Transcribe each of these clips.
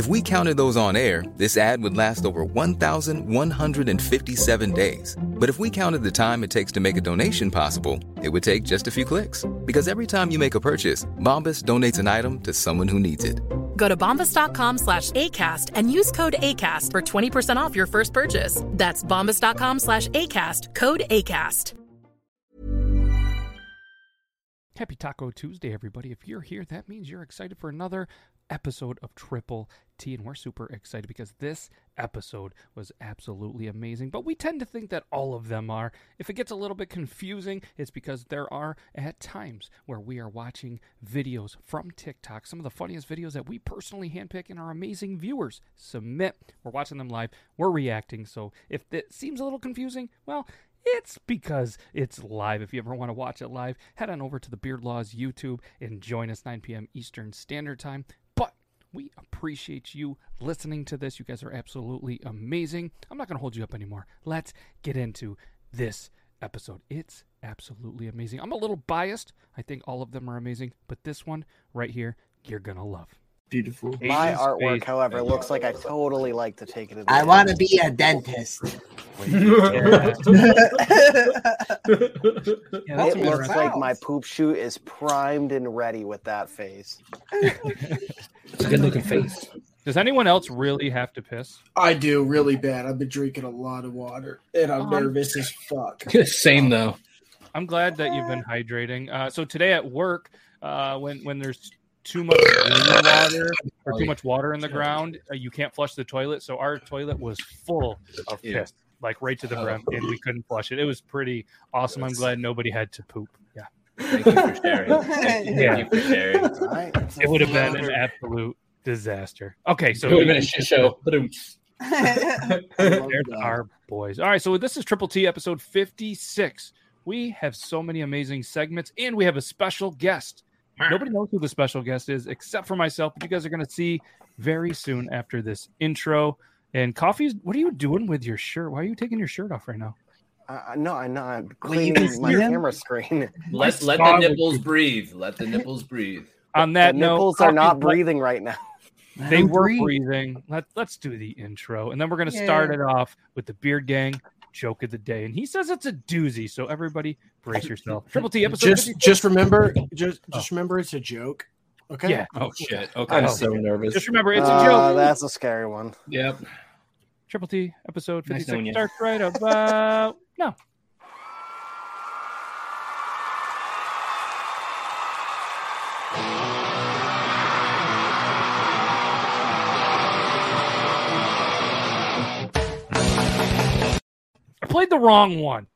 If we counted those on air, this ad would last over 1,157 days. But if we counted the time it takes to make a donation possible, it would take just a few clicks. Because every time you make a purchase, Bombas donates an item to someone who needs it. Go to bombas.com slash ACAST and use code ACAST for 20% off your first purchase. That's bombas.com slash ACAST, code ACAST. Happy Taco Tuesday, everybody. If you're here, that means you're excited for another episode of Triple T, and we're super excited because this episode was absolutely amazing. But we tend to think that all of them are. If it gets a little bit confusing, it's because there are at times where we are watching videos from TikTok, some of the funniest videos that we personally handpick and our amazing viewers submit. We're watching them live, we're reacting. So if it seems a little confusing, well, it's because it's live. If you ever want to watch it live, head on over to the Beard Laws YouTube and join us 9 p.m. Eastern Standard Time. But we appreciate you listening to this. You guys are absolutely amazing. I'm not going to hold you up anymore. Let's get into this episode. It's absolutely amazing. I'm a little biased. I think all of them are amazing, but this one right here, you're going to love. Beautiful. My Asian artwork, space. however, looks like I totally like to take it. to the I want to be a dentist. Yeah, that's It looks like my poop chute is primed and ready with that face. It's a good looking face. Does anyone else really have to piss? I do really bad. I've been drinking a lot of water and I'm Um, nervous as fuck. Same though. I'm glad that you've been hydrating. Uh, so today at work, uh, when when there's too much water or too much water in the ground, uh, you can't flush the toilet. So our toilet was full of Yeah. piss, like right to the brim, and we couldn't flush it. It was pretty awesome. I'm glad nobody had to poop. Yeah, Thank you for sharing. Thank you, Yeah. thank you for sharing. All right. it would have been an absolute disaster. Okay, so it would have been a shit show. But it, There's our boys. All right, so this is Triple T episode 56. We have so many amazing segments, and we have a special guest. Nobody knows who the special guest is except for myself, but you guys are going to see very soon after this intro. And Coffee's, what are you doing with your shirt? Why are you taking your shirt off right now? Uh, no, I'm not cleaning can my him. camera screen. Let let the nipples breathe. Let the nipples breathe. On The that note, nipples are not let- breathing right now. They were breathe. breathing. Let, let's do the intro. And then we're going to start it off with the Beard Gang joke of the day. And he says it's a doozy. So everybody brace yourself. Triple T episode Just 56. just remember just just remember it's a joke. Okay. Yeah. oh shit. Okay. I'm Oh. so nervous. Just remember, it's a Uh, joke. That's a scary one. Yep. Triple T episode Nice 56 knowing you. starts right about now. I played the wrong one.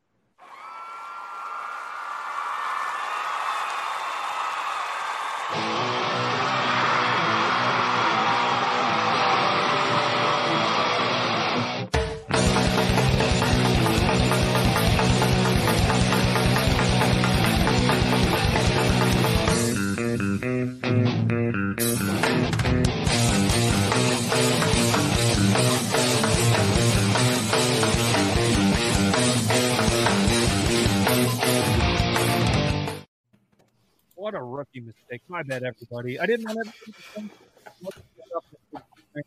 Mistake. My bad, everybody. I didn't want to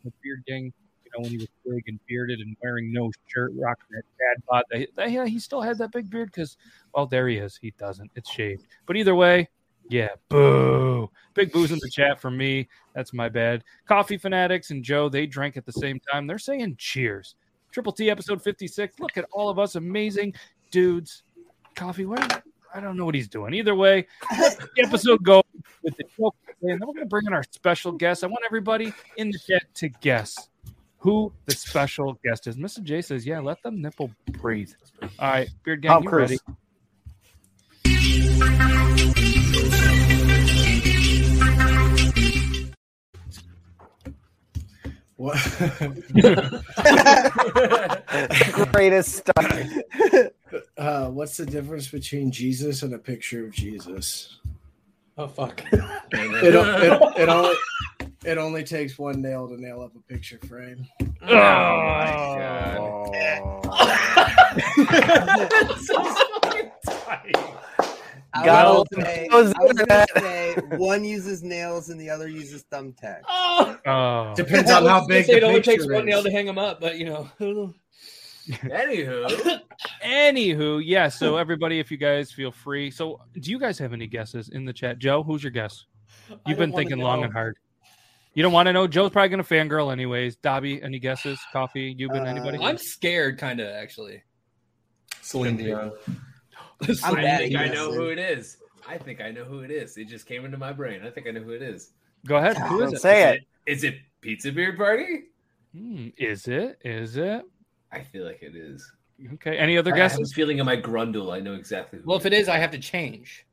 the beard gang. You know, when he was big and bearded and wearing no shirt, rocking that dad bod. Yeah, he still had that big beard because, well, there he is. He doesn't. It's shaved. But either way, yeah, boo. Big boos in the chat for me. That's my bad. Coffee fanatics and Joe, they drank at the same time. They're saying cheers. Triple T episode 56. Look at all of us amazing dudes. Coffee, what? I don't know what he's doing. Either way, the episode go with the joke. And then we're going to bring in our special guest. I want everybody in the chat to guess who the special guest is. Mr. J says, yeah, let the nipple breathe. All right, Beard Gang, Tom you Cruise. ready? What? Greatest stuff. uh, what's the difference between Jesus and a picture of Jesus? Oh fuck. It, it, it, only, it only takes one nail to nail up a picture frame. Oh my I Got will it. say, Goes I was into gonna say one uses nails and the other uses thumbtacks. Oh. Depends on how big Say the it only takes picture one nail to hang them up, but you know. Anywho, Anywho, yeah. So everybody, if you guys feel free. So, do you guys have any guesses in the chat? Joe, who's your guess? You've been thinking long and hard. You don't want to know. Joe's probably gonna fangirl anyways. Dobby, any guesses? Coffee, you've been anybody? I'm scared, kind of actually. Celine Dion. I'm I bad think I know who it is. I think I know who it is. It just came into my brain. I think I know who it is. Go ahead. Who is Don't it? say it. Is it Pizza Beard Party? Hmm, is it? Is it? I feel like it is. Okay. Any other I have a guesses? feeling in my grundle. I know exactly. Who Well, if it is, I have to change.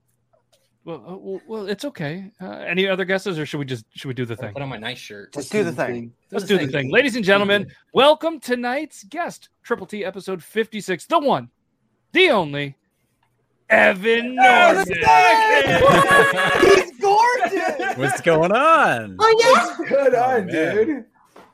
Well, uh, well, well, it's okay. Uh, any other guesses, or should we just should we do the I'll thing? Put on my nice shirt. Let's do the thing. Let's do the thing, ladies and gentlemen. Welcome tonight's guest, Triple T episode fifty six, the one, the only, Evan Norton. He's gorgeous. What's going on? Oh yeah. Good Oh, on, man. dude.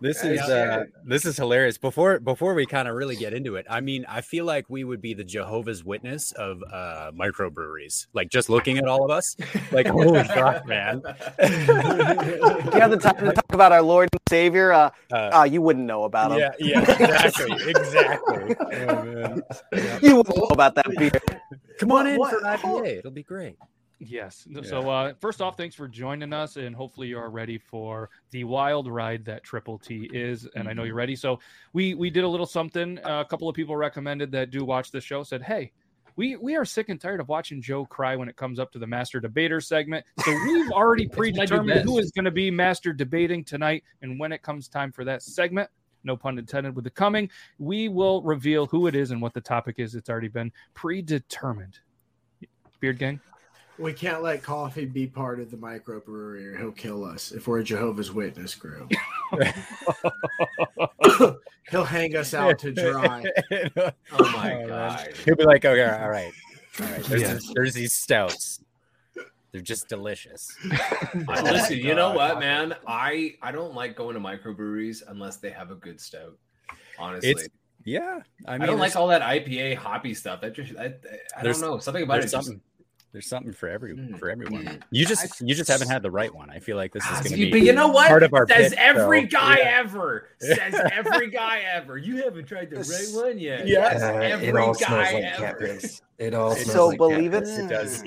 This is uh, this is hilarious. Before before we kind of really get into it, I mean, I feel like we would be the Jehovah's Witness of uh, microbreweries. Like just looking at all of us, like holy fuck, man. Have the time to talk about our Lord and Savior, uh, Uh, uh, you wouldn't know about him. yeah, yeah, exactly, exactly. Oh, man. Yeah. You wouldn't know about that beer. Come on in What- for IPA. It'll be great. Yes. So, uh, first off, thanks for joining us, and hopefully you are ready for the wild ride that Triple T is. And I know you're ready. So, we we did a little something. Uh, a couple of people recommended that do watch the show. Said, hey. We, we are sick and tired of watching Joe cry when it comes up to the master debater segment. So we've already what I do predetermined who is going to be master debating tonight. And when it comes time for that segment, no pun intended with the coming, we will reveal who it is and what the topic is. It's already been predetermined. Beard Gang. We can't let coffee be part of the microbrewery or he'll kill us if we're a Jehovah's Witness group. he'll hang us out to dry. Oh my oh, man. god. He'll be like, okay, all right, all right. There's, Yeah. this- there's these stouts. They're just delicious. Listen, oh you know what, man? I I don't like going to microbreweries unless they have a good stout. Honestly, It's- Yeah, I I, don't like all that IPA hoppy stuff. That just I, I, I don't know something about it. there's Just, something. There's something for every Mm. for everyone. Mm. You just you just haven't had the right one. I feel like this is going to be. but you know what? Part of our says pitch, every so, guy yeah. ever. Says every guy ever. You haven't tried the right one yet. Yes. Says Uh, every it all guy smells like ever. cat piss. It all smells So like believe cat it. It does.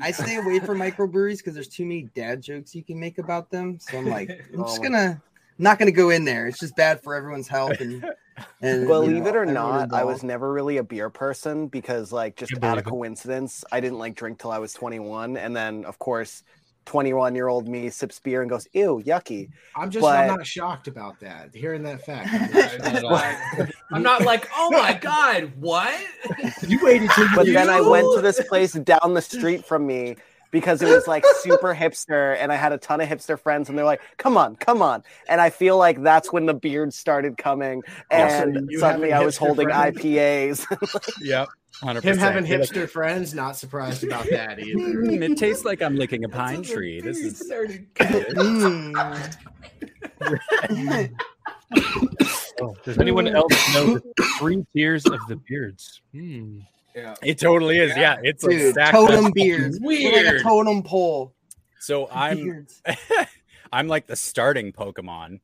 I stay away from microbreweries because there's too many dad jokes you can make about them. So I'm like, I'm Oh just gonna not gonna go in there. It's just bad for everyone's health and and you Believe know, it or everyone not, I was never really a beer person because, like, just I out of coincidence, I didn't like drink till I was 21, and then, of course, 21 year old me sips beer and goes, "Ew, yucky." I'm just But- I'm not shocked about that. Hearing that fact. I'm not- I'm not like, oh my god, what? you waited till you But then I went to this place down the street from me because it was like super hipster, and I had a ton of hipster friends, and they're like, "Come on, come on!" And I feel like that's when the beard started coming, Also, and you suddenly I was holding friends? IPAs. Yep. 100%. Him having You're like, hipster friends, not surprised about that either. "Mm, it tastes like I'm licking a pine tree. This is started. Mm. Oh, does anyone else know the three tiers of the beards? Hmm. Yeah. It totally is. Yeah, it's like Dude, stacked totem up. beards. We're like a Weird. totem pole. So I'm I'm like the starting Pokemon.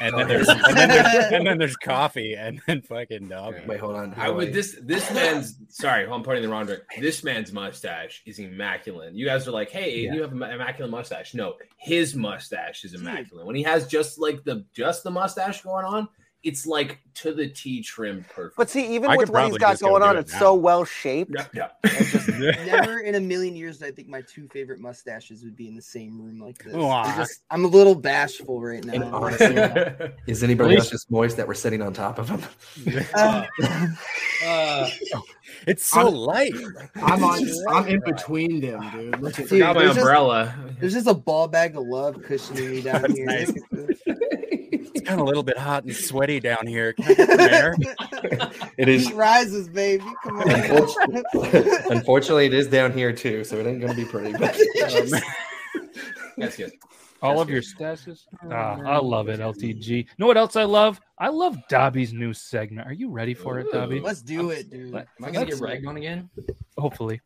and then there's and then there's, and then there's coffee, and then fucking dog. Wait, hold on. I would this this man's sorry, I'm pointing the wrong direction. This man's mustache is immaculate. You guys are like, hey, Yeah. you have an immaculate mustache. No, his mustache is immaculate. When he has just like the just the mustache going on, it's like to the T trimmed perfect. But see, even I with what he's got just go going on, it it's now. so well shaped. Yeah, yeah. Never in a million years did I think my two favorite mustaches would be in the same room like this. Aw. I'm, just, I'm a little bashful right now. And honestly. honestly, is anybody else just moist that we're sitting on top of him? Uh, Uh, It's so I'm- light. I'm on. I'm in between them, dude. Look at Dude, my there's just- umbrella. There's just a ball bag of love cushioning me down That's here. nice. It's kind of a little bit hot and sweaty down here. Can I get some air? It is. Heat rises, baby. Come on. Unfortunately, unfortunately, it is down here too, so it ain't gonna be pretty. But um, Yes, yes. All Yes, of your yes. stashes. Ah, I love it, LTG. You know what else I love? I love Dobby's new segment. Are you ready for it, Dobby? Let's do it, dude. Let- am I gonna get let's- ragged on again? Hopefully.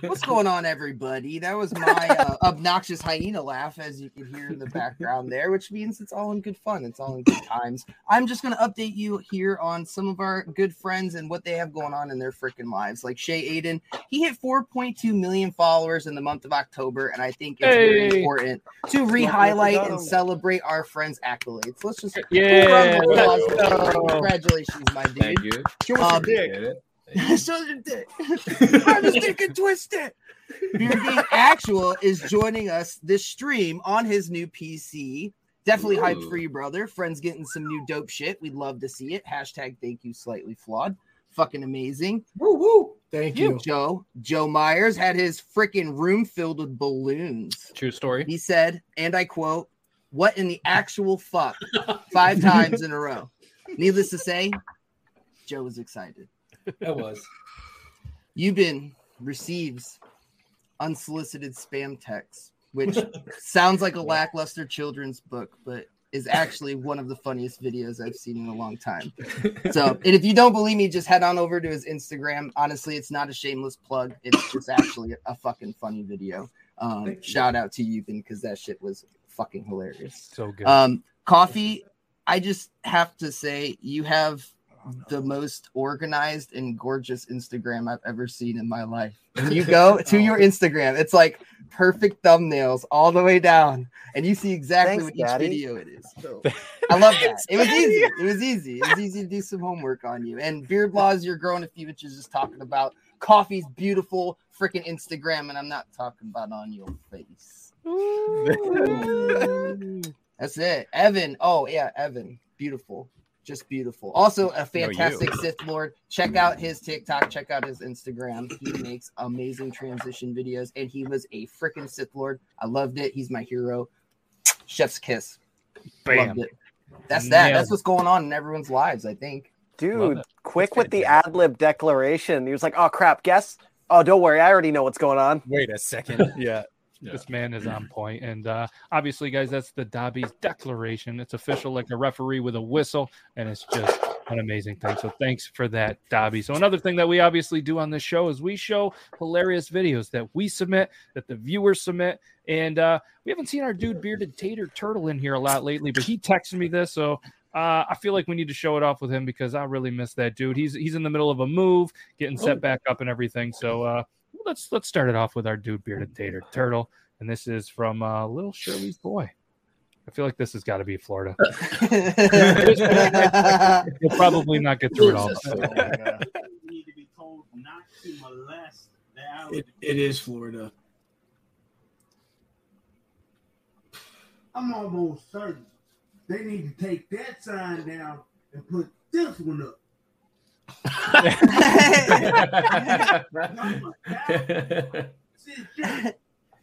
What's going on, everybody? That was my uh, obnoxious hyena laugh, as you can hear in the background there, which means it's all in good fun. It's all in good times. I'm just going to update you here on some of our good friends and what they have going on in their freaking lives. Like Shay Aiden, he hit 4.2 million followers in the month of October, and I think it's very important to re-highlight and celebrate our friends' accolades. Let's just Yeah, round of applause let's for him. go. Congratulations, my dude. Thank you. Show us your Um, dick. Appreciate it. Show your dick. I'm just thinking twisted. Beard Being Actual is joining us this stream on his new PC. Definitely hyped for you, brother. Friends getting some new dope shit. We'd love to see it. Hashtag thank you, slightly flawed. Fucking amazing. Woo woo. Thank You, you. Joe. Joe Myers had his freaking room filled with balloons. True story. He said, and I quote, What in the actual fuck? Five times in a row. Needless to say, Joe was excited. That was. Euban receives unsolicited spam texts, which sounds like a lackluster children's book, but is actually one of the funniest videos I've seen in a long time. So, and if you don't believe me, just head on over to his Instagram. Honestly, it's not a shameless plug. It's just actually a fucking funny video. Um, shout out to Euban because that shit was fucking hilarious. So good. Um, coffee, I just have to say, you have the most organized and gorgeous Instagram I've ever seen in my life. When you go to your Instagram, it's like perfect thumbnails all the way down, and you see exactly Thanks, what each Daddy. video it is. So I love that. It was easy. It was easy. It was easy to do some homework on you. And beard laws, you're growing a few inches just talking about coffee's beautiful freaking Instagram, and I'm not talking about on your face. That's it. Evan. Oh, yeah, Evan. Beautiful. Just beautiful. Also, a fantastic Sith Lord. Check out his TikTok. Check out his Instagram. He makes amazing transition videos, and he was a freaking Sith Lord. I loved it. He's my hero. Chef's kiss. Bam. Loved it. That's that. Nailed That's what's going on in everyone's lives, I think. Dude, quick with the ad lib declaration. He was like, "Oh crap, guess." Oh, don't worry, I already know what's going on. Wait a second. Yeah. This man is on point. And uh, obviously, guys, that's the Dobby's declaration. It's official like a referee with a whistle, and it's just an amazing thing. So thanks for that, Dobby. So another thing that we obviously do on this show is we show hilarious videos that we submit, that the viewers submit. And uh, we haven't seen our dude Bearded Tater Turtle in here a lot lately, but he texted me this. So uh, I feel like we need to show it off with him because I really miss that dude. He's he's in the middle of a move, getting set back up and everything. So uh, let's let's start it off with our dude bearded tater turtle, and this is from uh, Little Shirley's boy. I feel like this has got to be Florida. We'll probably not get through it all. It, it is Florida. I'm almost certain they need to take that sign down and put this one up. See,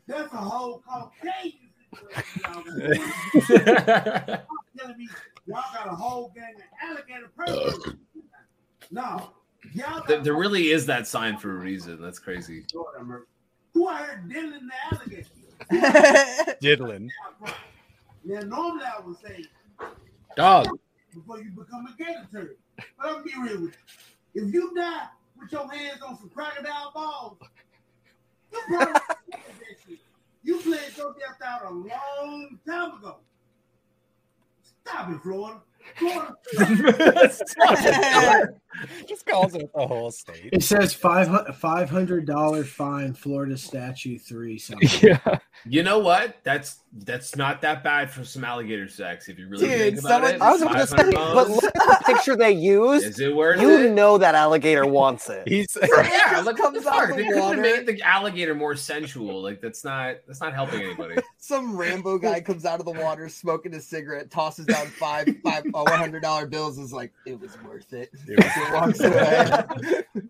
That's a whole Caucasian situation. y'all telling me y'all got a whole gang of alligator person. No, y'all There, there really is that sign for a reason. That's crazy. who out here dealing the alligator? Diddling. Now, normally I would say Dog. before you become a gator turd. But I'm be real with you. If you die with your hands on some crocodile balls. You probably that shit. You played your death out a long time ago. Stop it, Florida. Florida. Just calls it the whole state. It says five hundred dollar fine, Florida statue three. Something. Yeah. You know what? That's that's not that bad for some alligator sex if you really Dude, think about someone- it. I was about to say, 500 but look at the picture they used. Is it worth you it? know that alligator wants it. He's yeah, look what the comes out of They the could have water. made the alligator more sensual. Like that's not that's not helping anybody. Some Rambo guy comes out of the water smoking a cigarette, tosses down five five oh, one hundred dollar bills. Is like it was worth it. It walks away.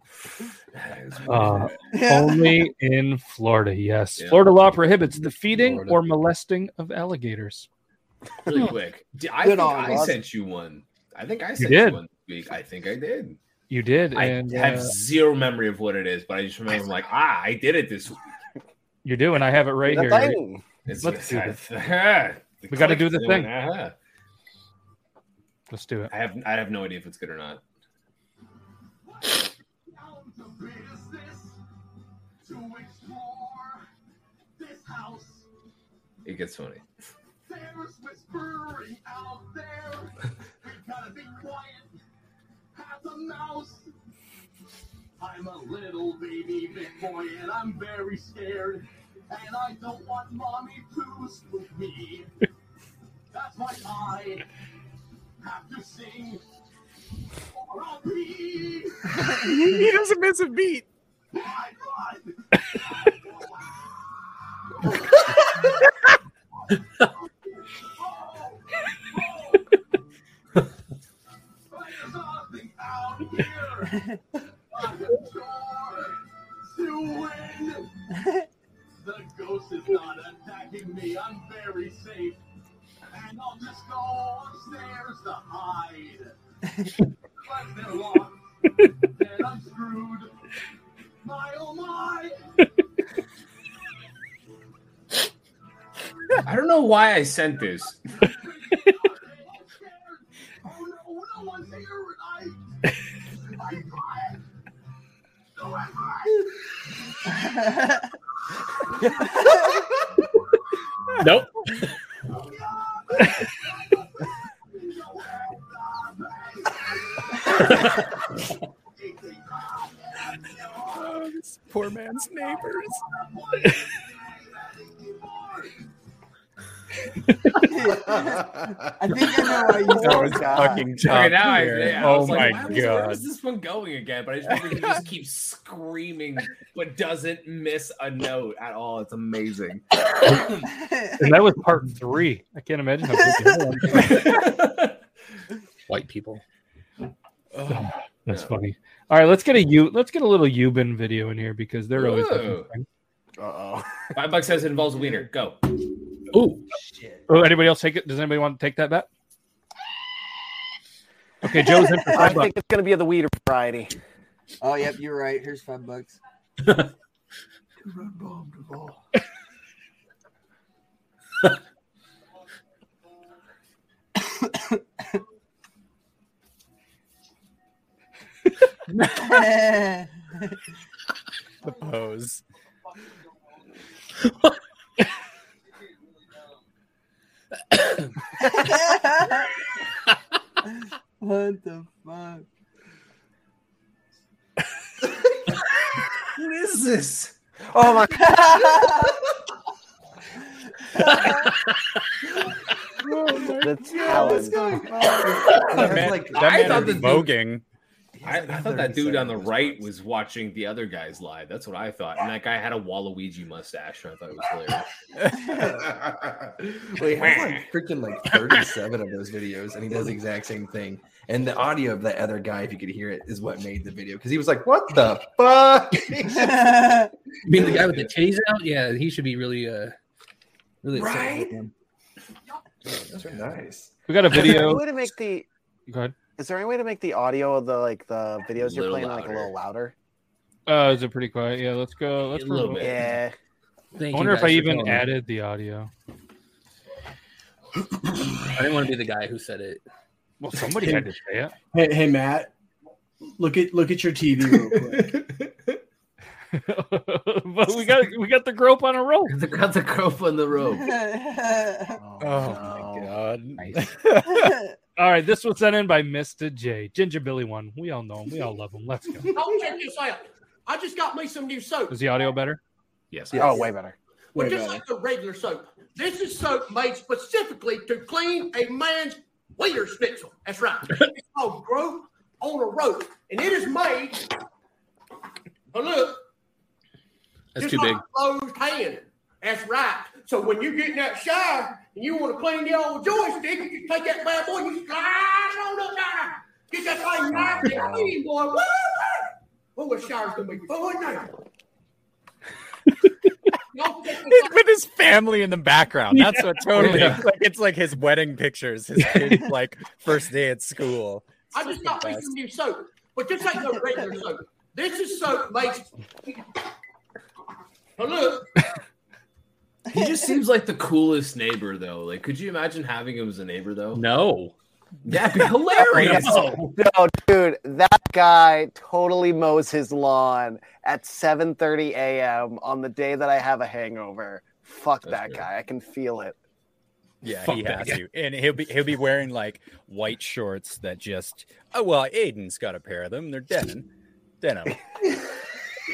Uh, Yeah. Only in Florida, yes. Yeah. Florida law prohibits the feeding Florida. or molesting of alligators. Really quick. I Good think on I us. sent you one. I think I You sent did. you one this week. I think I did. You did, I and have uh, zero memory of what it is, but I just remember like, ah, I did it this week. you do, and I have it right The here. thing. It's, Let's do this. The We gotta do the thing. uh-huh. Let's do it. I have I have no idea if it's good or not. It gets funny. There's whispering out there. We gotta be quiet. Have a mouse. I'm a little baby big boy and I'm very scared. And I don't want mommy to spook me. That's why I have to sing or I'll be. he doesn't miss a beat. The ghost is not attacking me. I'm very safe. And I'll just go upstairs to hide. But they're locked. and I'm screwed. My oh my. I don't know why I sent this. Oh no, no one's here and I. I'm fine. No, I'm fine. Nope. Poor man's neighbors. I think I know why you That was God. fucking Okay, top now I, tier. yeah, I Oh was like, my why was- Where was God. this one going again? But I just remember he just keeps screaming, but doesn't miss a note at all. It's amazing. And that was part three. I can't imagine how big. White people. That's funny. All right, let's get a U. Let's get a little Euban video in here because they're always. Uh oh. Five bucks says it involves a wiener. Go. Ooh, Oh, anybody else take it? Does anybody want to take that bet? Okay, Joe's in for I five bucks. I think it's gonna be of the weeder variety. Oh, yep, you're right. Here's five bucks. The pose. What the fuck? What is this? Oh my oh the talent. That man, like- that I man thought is the voguing. I, I thought that dude on the right was watching the other guy's live. That's what I thought. And that guy had a Waluigi mustache. And I thought it was hilarious. Wait, he has like freaking like 37 of those videos, and he does the exact same thing. And the audio of that other guy, if you could hear it, is what made the video because he was like, "What the fuck?" You mean the guy with the titties out? Yeah, he should be really, uh, really Right? with. Those are nice. We got a Is there video. any way to make the Go ahead. Is there any way to make the audio of the like the videos you're Little playing like a little louder? Uh, is it pretty quiet? Yeah, let's go. Let's A little bit. Yeah. Thank I wonder if I even telling me. added the audio. I didn't want to be the guy who said it. Well, somebody had to say it. Hey, hey, Matt. Look at look at your TV real quick. but we got we got the grope on a rope. We got the grope on the rope. Oh my god. All right, this was sent in by Mr. J. Ginger Billy one. We all know him. We all love him. Let's go. Oh, check this out. I just got me some new soap. Is the audio better? Yes. Oh, way better. Well, Way just better. like the regular soap. This is soap made specifically to clean a man's wiener schnitzel. That's right. It's called growth on a rope. And it is made, oh, look, That's too like big. closed hand. That's right. So when you get in that shower and you want to clean the old joystick, you just take that bad boy, you slide it on up there. Get that thing nice and clean, boy. Woo, woo. Oh, the shower's gonna be fun now. Y'all take this with his family in the background. That's what totally Yeah. like it's like his wedding pictures, his kid's like first day at school. I just got me some new soap, but this ain't no regular soap. This is soap made. Oh, look, He just seems like the coolest neighbor, though. Like, could you imagine having him as a neighbor, though? No. That'd be hilarious. No, dude, that guy totally mows his lawn at 7:30 a.m. on the day that I have a hangover. Fuck that guy. I can feel it. Yeah, Fuck he has guy. to. And he'll be he'll be wearing like white shorts that just oh well, Aiden's got a pair of them. They're denim. Denim.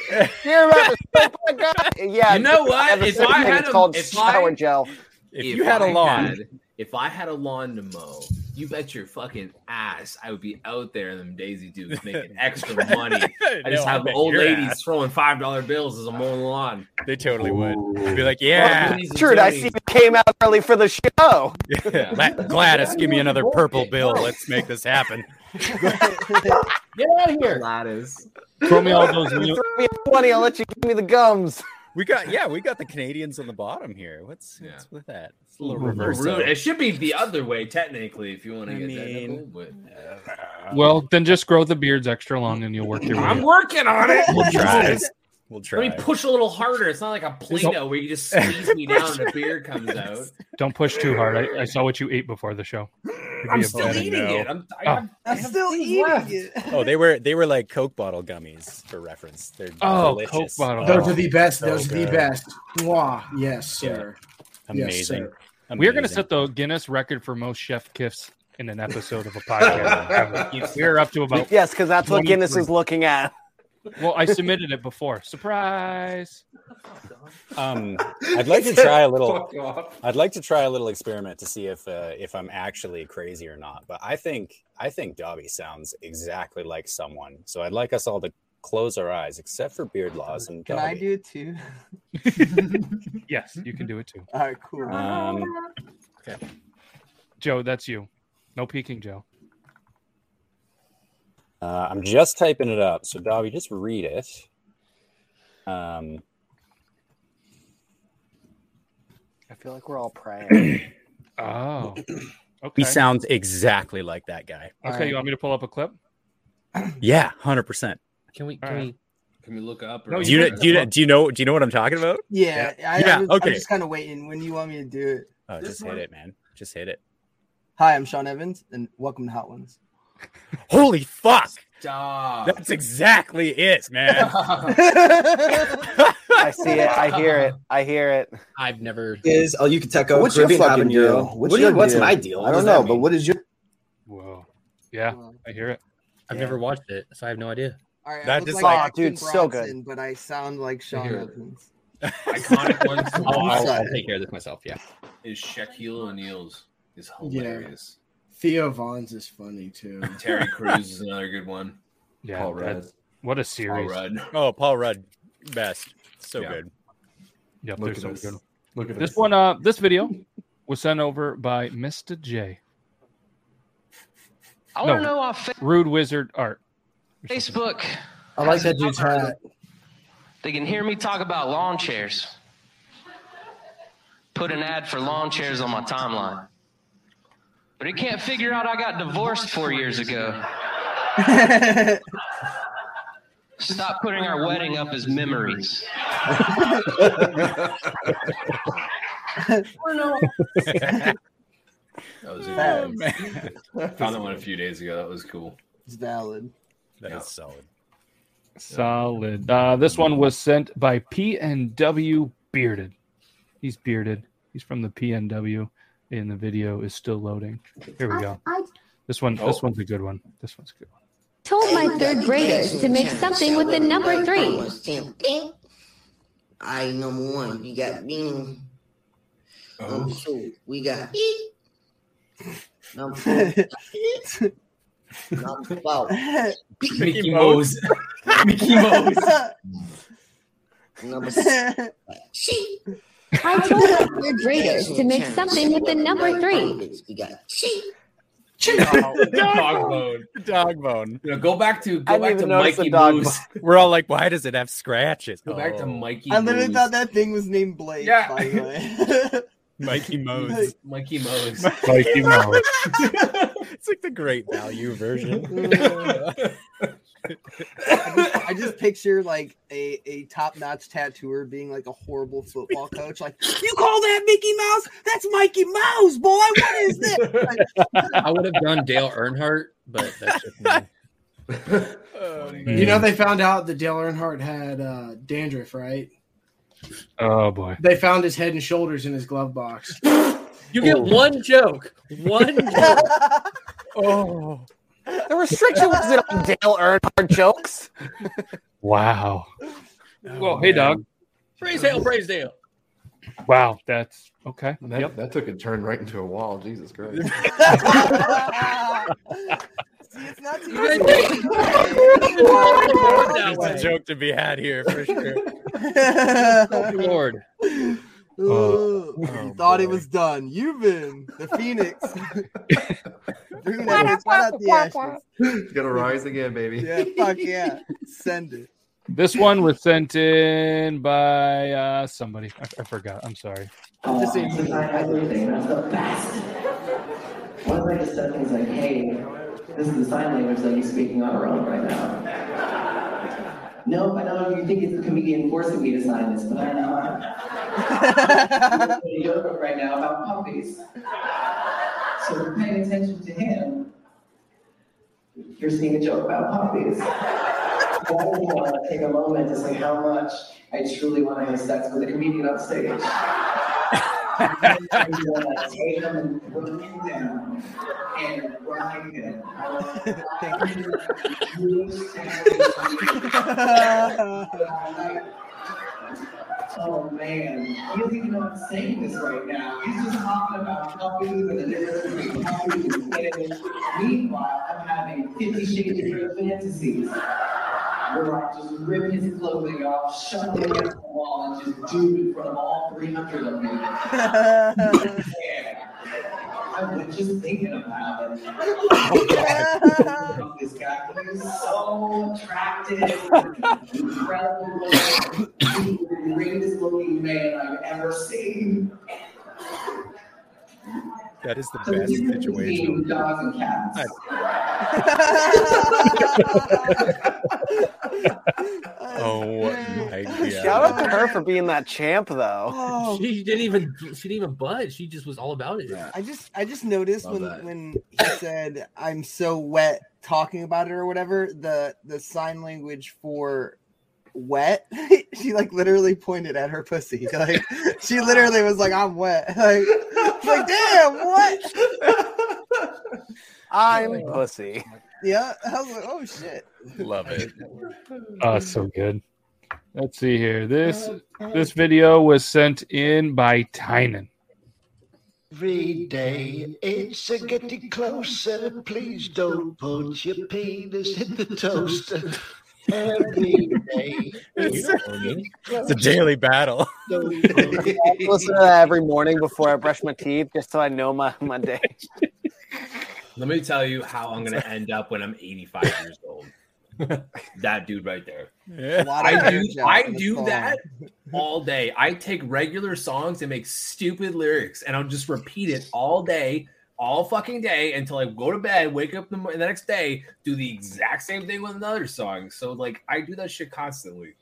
Hear about the soap I got? Yeah, You know what? have a If I had it's a- called if shower I- gel. If you had a I lawn, had- if I had a lawn to mow, you bet your fucking ass I would be out there in them Daisy Dukes making extra money. I just I have bet old ladies ass. throwing five dollar bills as I'm mowing the lawn. they totally would. They'd be like, yeah, Goonies and True, I see you came out early for the show. yeah. Gladys, give me another purple bill. Let's make this happen. Get out of here, Gladys. Throw me all those new. Throw me a 20, I'll let you give me the gums. We got yeah, we got the Canadians on the bottom here. What's, Yeah. what's with that? It's a little reverse. It should be the other way, technically, if you want to I get mean- technical. But uh, Well, then just grow the beards extra long and you'll work your way. I'm up. working on it. We'll try. We'll Let try. me push a little harder. It's not like a Play-Doh where you just squeeze me down and a beard comes out. Don't push too hard. I, I saw what you ate before the show. I'm still eating no. it. I'm, I Oh. I I'm still eating left. it. Oh, they were they were like Coke bottle gummies for reference. They're Oh, delicious. Coke bottle. Oh, Those are the best. so Those are the best. Mwah. Yes, sir. Amazing. Yes, We are going to set the Guinness record for most chef kiffs in an episode of a podcast. We're up to about. Yes, because that's what Guinness is looking at. Well, I submitted it before. Surprise! Um, I'd like to try a little. I'd like to try a little experiment to see if uh, if I'm actually crazy or not. But I think I think Dobby sounds exactly like someone. So I'd like us all to close our eyes, except for Beard Laws and Can Dobby. I do it too? Yes, you can do it too. All right, cool. Um, Joe, that's you. No peeking, Joe. Uh, I'm just typing it up. So Dobby, just read it. Um, I feel like we're all praying. Oh, okay. he sounds exactly like that guy. Okay, you want me to pull up a clip? Yeah, hundred percent. Can we? Can right. we? Can we look up? No, or- Do you, know, do you do you know do you know what I'm talking about? Yeah, I, Yeah, I was, okay. I'm just kind of waiting when you want me to do it. Oh, just hit it, man. Just hit it. Hi, I'm Sean Evans, and welcome to Hot Ones. Holy fuck! Stop. That's exactly it, man. I see it. I hear it. I hear it. I've never. Is oh, you can Teco. What's your fucking deal? What's, What's your, your what's deal? my deal? I don't know, but what is your? Whoa. Yeah, I hear it. I've never watched it, so I have no idea. All right, That I just like like- Action dude, so good. But I sound like Sean Evans. Iconic ones oh, I'll, I'll, I'll take care of this myself. Yeah. is Shaquille O'Neal's is hilarious. Theo Von's is funny too. Terry Crews is another good one. Yeah, Paul Rudd. what a Paul series. Rudd. Oh, Paul Rudd, best. So Yeah. good. Yep, Look they're at so this. good. Look at This this. one, uh, this video was sent over by Mr. J. I want to No. know off fa- Rude Wizard Art. Facebook. I like that a dude's hat. They can hear me talk about lawn chairs. Put an ad for lawn chairs on my timeline. But it can't figure out I got divorced four years ago. Stop putting our wedding up as memories. That was a Facts. good one. Found that one a few days ago. That was cool. It's valid. That is solid. Solid. Uh, this one was sent by PNW Bearded. He's bearded. He's from the PNW, and the video is still loading. Here we go. This one. This oh. one's a good one. This one's a good. One. Told my third graders to make something with the number three. I number one. You got Bean. Oh. Number two, we got number four. number five. Mickey Mouse. Mickey Mouse. Number six. I told my third graders to make something with the number three. We got dog bone. Dog bone. You know, go back to I go didn't back even to the Mikey dog Moose. We're all like, why does it have scratches? Go back to Oh, Mikey. I literally Moose. thought that thing was named Blake. Yeah. By the way. Mikey Mouse. Mikey Mouse. Mikey Mouse. it's like the great value version. I just, I just picture like a, a top notch tattooer being like a horrible football coach. Like, you call that Mickey Mouse? That's Mikey Mouse, boy. What is this? I would have done Dale Earnhardt, but that's just me. You know they found out that Dale Earnhardt had uh, dandruff, right? Oh boy. They found his head and shoulders in his glove box. You get one joke. One joke. oh. The restriction wasn't on Dale Earnhardt jokes. Wow. Well, hey, oh, dog. Praise Dale, praise Dale. Wow, that's okay. That, Yep. that took a turn right into a wall. Jesus Christ. See, it's not too There's a joke to be had here for sure. Oh, Lord. Ooh, you thought it was done. You've been the Phoenix. Bring that bitch out the ashes. It's gonna rise again, baby. Yeah, fuck yeah. Send it. This one was sent in by uh, somebody. I, I forgot. I'm sorry. Just say everything. That's the best. What if I just said things like, hey, this is the sign language that you're speaking on our own right now? No, I know you think it's the comedian forcing me to sign this, but I'm not. I'm a joke right now about puppies. So you're paying attention to him, you're seeing a joke about puppies. I want to take a moment to say how much I truly want to have sex with a comedian on stage. Oh man, he doesn't even know I'm saying this right now. He's just talking about puppies and the difference between puppies and. Meanwhile, I'm having 50 Shades of fantasies. Where I just rip his clothing off, shove him wall, and just do in front of all 300 of me. yeah. I've been just thinking about it. this guy, he's so attractive, incredible, looking. He's the greatest looking man I've ever seen. That is the So best situation. dogs and cats. Oh my god. Shout out to her for being that champ, though. Oh. She didn't even she didn't even budge. She just was all about it. I just I just noticed Love when that. when he said I'm so wet talking about it or whatever, the the sign language for wet, she like literally pointed at her pussy. Like she literally was like, I'm wet. Like, like damn, what? I'm pussy. Oh Yeah. I was like, oh shit. Love it. Oh, so good. Let's see here. This oh, oh. this video was sent in by Tynan. Every day it's a getting closer. Please don't put your penis in the toaster. Every day It's a, it's a daily battle. I listen to that every morning before I brush my teeth, just so I know my, my day. Let me tell you how I'm gonna end up when I'm 85 years old. that dude right there. A lot of I do I do song. that all day. I take regular songs and make stupid lyrics, and I'll just repeat it all day, all fucking day until I go to bed, wake up the, the next day, do the exact same thing with another song. So like I do that shit constantly.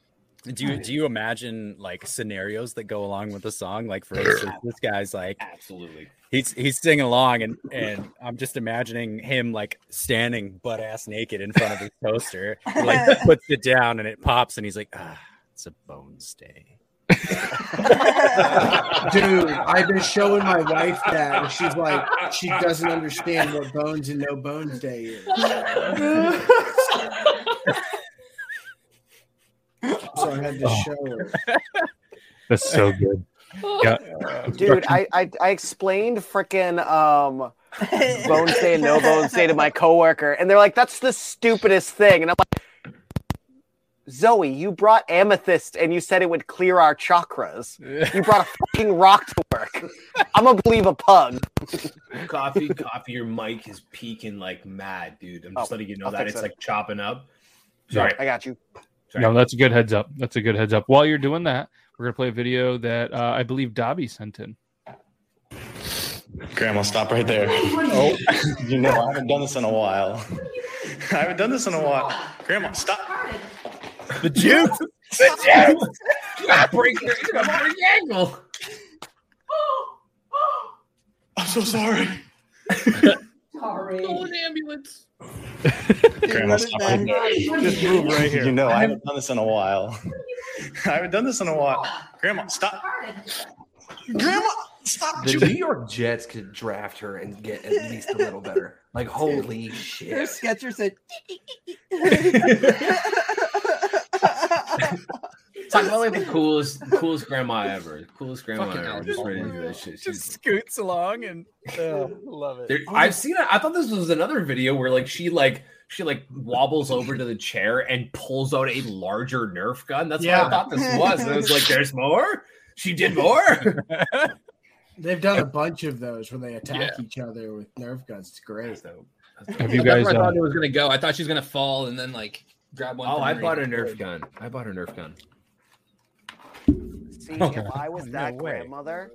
Do you do you imagine like scenarios that go along with the song? Like for instance, this guy's like absolutely he's he's singing along and and I'm just imagining him like standing butt ass naked in front of his toaster, He, like puts it down and it pops and he's like, ah, it's a bone stay. Dude, I've been showing my wife that, and she's like, she doesn't understand what Bones and No Bones Day is. so I had to Oh. show her. That's so good. Yeah. Dude, I, I I explained freaking um Bones Day and no Bones Day to my coworker, and they're like, "That's the stupidest thing," and I'm like, "Zoe, you brought amethyst, and you said it would clear our chakras. You brought a fucking rock to work. I'm gonna believe a pug." coffee, coffee. Your mic is peaking like mad, dude. I'm just Oh, letting you know I'll that it's it. like chopping up. Sorry, I got you. No, that's a good heads up. That's a good heads up. While you're doing that, we're gonna play a video that uh, I believe Dobby sent in. Grandma, stop right there. Oh, you know, I haven't done this in a while. I haven't done this in a while. Grandma, stop. The juice. The juice. You gotta break your, you gotta break. I'm so sorry. Sorry. Call an ambulance. Grandma, stop right there. Just move right here. You know, I haven't done this in a while. I haven't done this in a while. Grandma, stop. Grandma, stop. The New York Jets could draft her and get at least a little better. Like holy Their shit. sketcher said, Talk about like the coolest, coolest grandma ever. Coolest grandma Fucking ever. Just ready to do that shit. Just scoots along and oh, love it. There, I've seen it. I thought this was another video where like she like she like wobbles over to the chair and pulls out a larger Nerf gun. That's what I thought this was. And I was like, "There's more. She did more." They've done a bunch of those where they attack Yeah. each other with Nerf guns. It's great. Have you guys? where I thought Uh, it was gonna go. I thought she was gonna fall and then like grab one. oh, from I bought a Nerf gun. I bought a Nerf gun. See, Okay. if I was No that way. grandmother,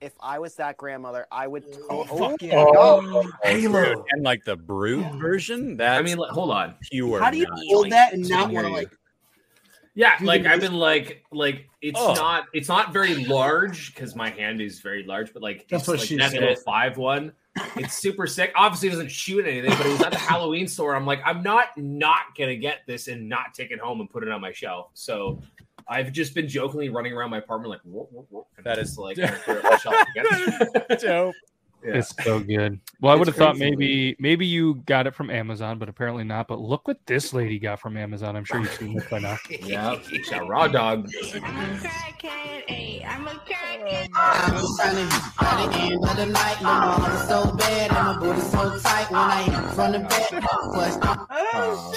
if I was that grandmother, I would. Oh, oh, oh, oh, Halo. and like the brute version. That I mean, like, hold on. pure. How do you nut. hold that and not want to like? Yeah, Do like I've been like like it's Oh. not it's not very large because my hand is very large, but like That's it's what like she that said. little five one. It's super sick. Obviously, it doesn't shoot anything, but it was at the Halloween store. I'm like, I'm not not gonna get this and not take it home and put it on my shelf. So I've just been jokingly running around my apartment like, whoop, whoop, whoop, and That just, is- like kinda put it on my shelf again. dope. Yeah. It's so good. Well, I would have thought crazy. maybe maybe you got it from Amazon, but apparently not. But look what this lady got from Amazon. I'm sure you've seen this by now. yeah, got raw dog. I'm running by the end of the night. My mom is so bad and my booty so tight when I hit from the bed. Oh,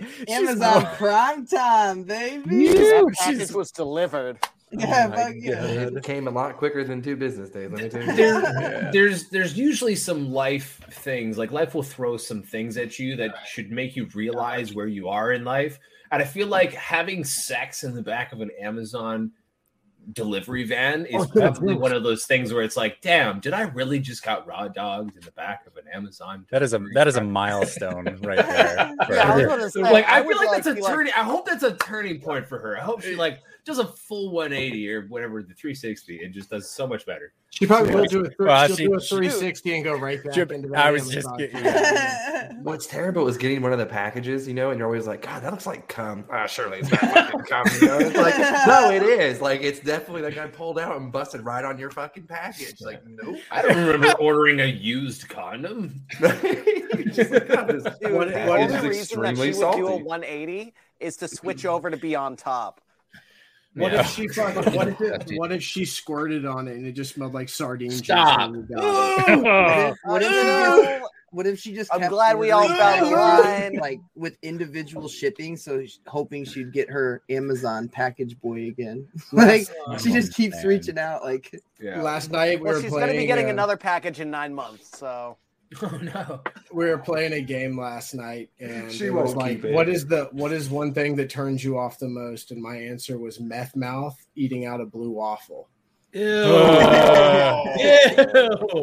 Amazon Prime Time, baby. that package was delivered. Yeah, oh My fuck yeah. God, It came a lot quicker than two business days. Let me tell you. there, there's there's usually some life things like life will throw some things at you that should make you realize where you are in life and i feel like having sex in the back of an amazon delivery van is oh, probably one of those things where it's like damn did i really just got raw dogged in the back of an amazon That is a that is a milestone right there. Yeah, I was say, like i would feel like that's a be like- turning i hope that's a turning point for her. I hope she like does a full 180 or whatever the 360 and just does so much better She probably will do a, thr- Well, she'll she- do a she- 360 and go right back Jim, into that. I was just Amazon. getting What's terrible is getting one of the packages, you know, and you're always like, God, that looks like cum. Ah, surely it's not fucking cum. You know? It's like, no, it is. Like, it's definitely like I pulled out and busted right on your fucking package. Like, nope. I don't remember ordering a used condom. Just like, God, this Dude, one the package only is reason that she would do a 180 is to switch over to be on top. What Yeah. if she fucking, what if it, what if she squirted on it and it just smelled like sardine juice Stop. when you got it? What if, what if she just, what if she just I'm kept glad we all ordering fell in line. like with individual shipping, so sh- hoping she'd get her Amazon package boy again. like she just keeps man. reaching out, like Yeah. Last night we Well, were she's playing. going to be getting uh, another package in nine months. So Oh no. we were playing a game last night and She it was like it. what is the what is one thing that turns you off the most and my answer was meth mouth eating out a blue waffle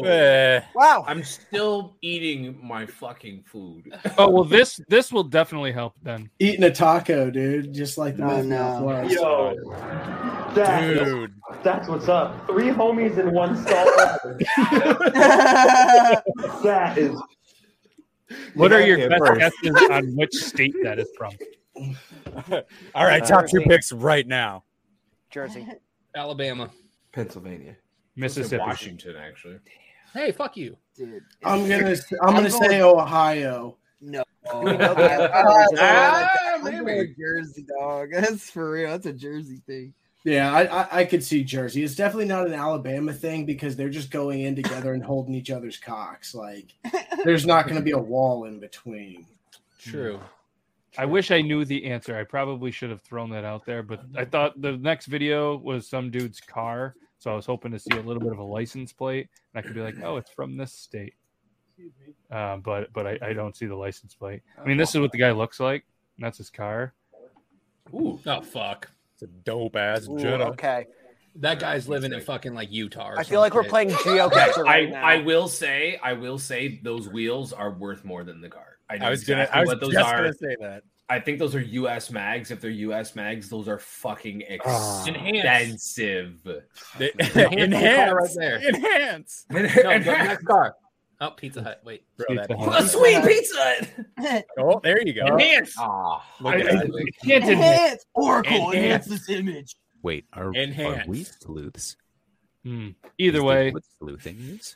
Eh. Wow. I'm still eating my fucking food. Oh well, this this will definitely help then. Eating a taco, dude, just like the Oh, myth no. Yo, that, Dude. that's what's up. Three homies in one stall. that is. What are your best first. guesses on which state that is from? All right, top two picks right now. Jersey. Alabama. Pennsylvania. Mississippi. Washington, actually. Hey, fuck you. Dude, I'm gonna it's- I'm gonna going- say Ohio. No. we know the Ah, answer? I'm going Jersey, dog. That's for real. That's a Jersey thing. Yeah, I, I I could see Jersey. It's definitely not an Alabama thing because they're just going in together and holding each other's cocks. Like, there's not going to be a wall in between. True. I wish I knew the answer. I probably should have thrown that out there, but I thought the next video was some dude's car, so I was hoping to see a little bit of a license plate, and I could be like, "Oh, it's from this state." Uh, but but I, I don't see the license plate. I mean, this is what the guy looks like. and That's his car. Ooh. Oh fuck. It's a dope ass Ooh, Jetta. okay. That guy's living in fucking like Utah. Or I feel like we're some playing shit. geocacher right I, now. I will say, I will say, those wheels are worth more than the car. I know I was gonna- exactly I was what those just are. gonna say that. I think those are U.S. mags. If they're U.S. mags, those are fucking Ah. expensive. They- Enhance. Enhance. right there. Enhance. No, the next car. Oh, Pizza Hut. Wait. Bro, that- A sweet pizza. Hut. Oh, there you go. Enhance. Ah, Look I- at I- that. I can't admit- Enhance Oracle. Enhance. Enhance this image. Wait, are, are we sleuths? Hmm. Either Is that way, what sleuthing is?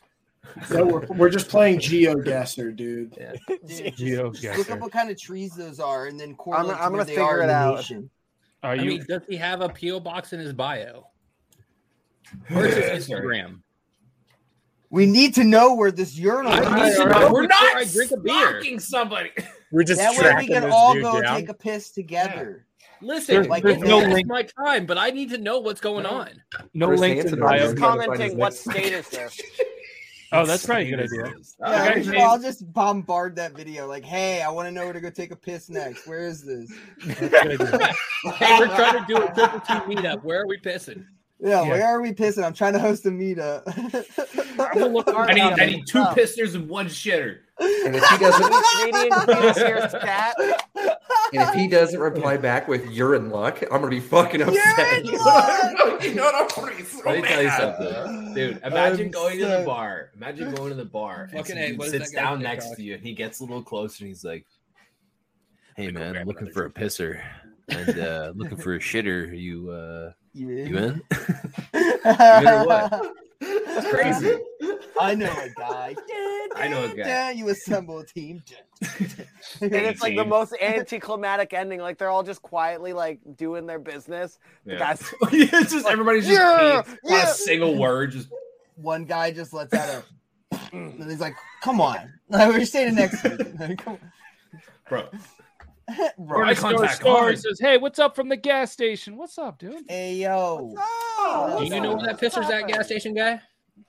So we're, we're just playing GeoGuessr, dude. Dude, Geo just look up what kind of trees those are, and then correlate I'm to where gonna they figure are it out. are nation. I you? mean, does he have a PO box in his bio? Where's his Instagram? We need to know where this urinal I is. need to know We're not I drink a beer. stalking somebody. We're just That way we can all go down. take a piss together. Listen, There's- like there's it's no no link. my time, but I need to know what's going on. No Chris links in Hansen bio. already just commenting what next- state is this. Oh, that's probably a good idea. Yeah, guy I'll just, I'll just bombard that video like, "Hey, I want to know where to go take a piss next. Where is this?" That's a good idea. Hey, we're trying to do a triple T meetup. Where are we pissing? Yeah, Yeah. where are we pissing? I'm trying to host a meetup. I'm look I need, I need two pisters and one shitter. And if he doesn't, Canadian computer serious cat. and if he doesn't reply back with "you're in luck," I'm gonna be fucking You're upset. in luck! you know what? I'm gonna be so Let me tell you mad. something, dude. Imagine I'm going to the bar. Imagine going to the bar. And Fucking some A, dude what is sits down next TikTok? to you, and he gets a little closer, and he's like, "Hey man, I'm looking for a pisser and uh, looking for a shitter. You uh, You you in? in? what? It's crazy. I know a guy. I know a guy. You assemble a team. And it's like the most anticlimactic ending. Like they're all just quietly like doing their business. The Yeah. guys, it's just everybody's just Yeah, peeved. Not yeah. a single word. Just One guy just lets out a. And he's like, "Come on, like, we're staying next week." Come bro. on. Eye Right. Star contact, Star says, "Hey, what's up from the gas station? What's up, dude? Hey yo, Do you know where that pisser's at, gas station guy?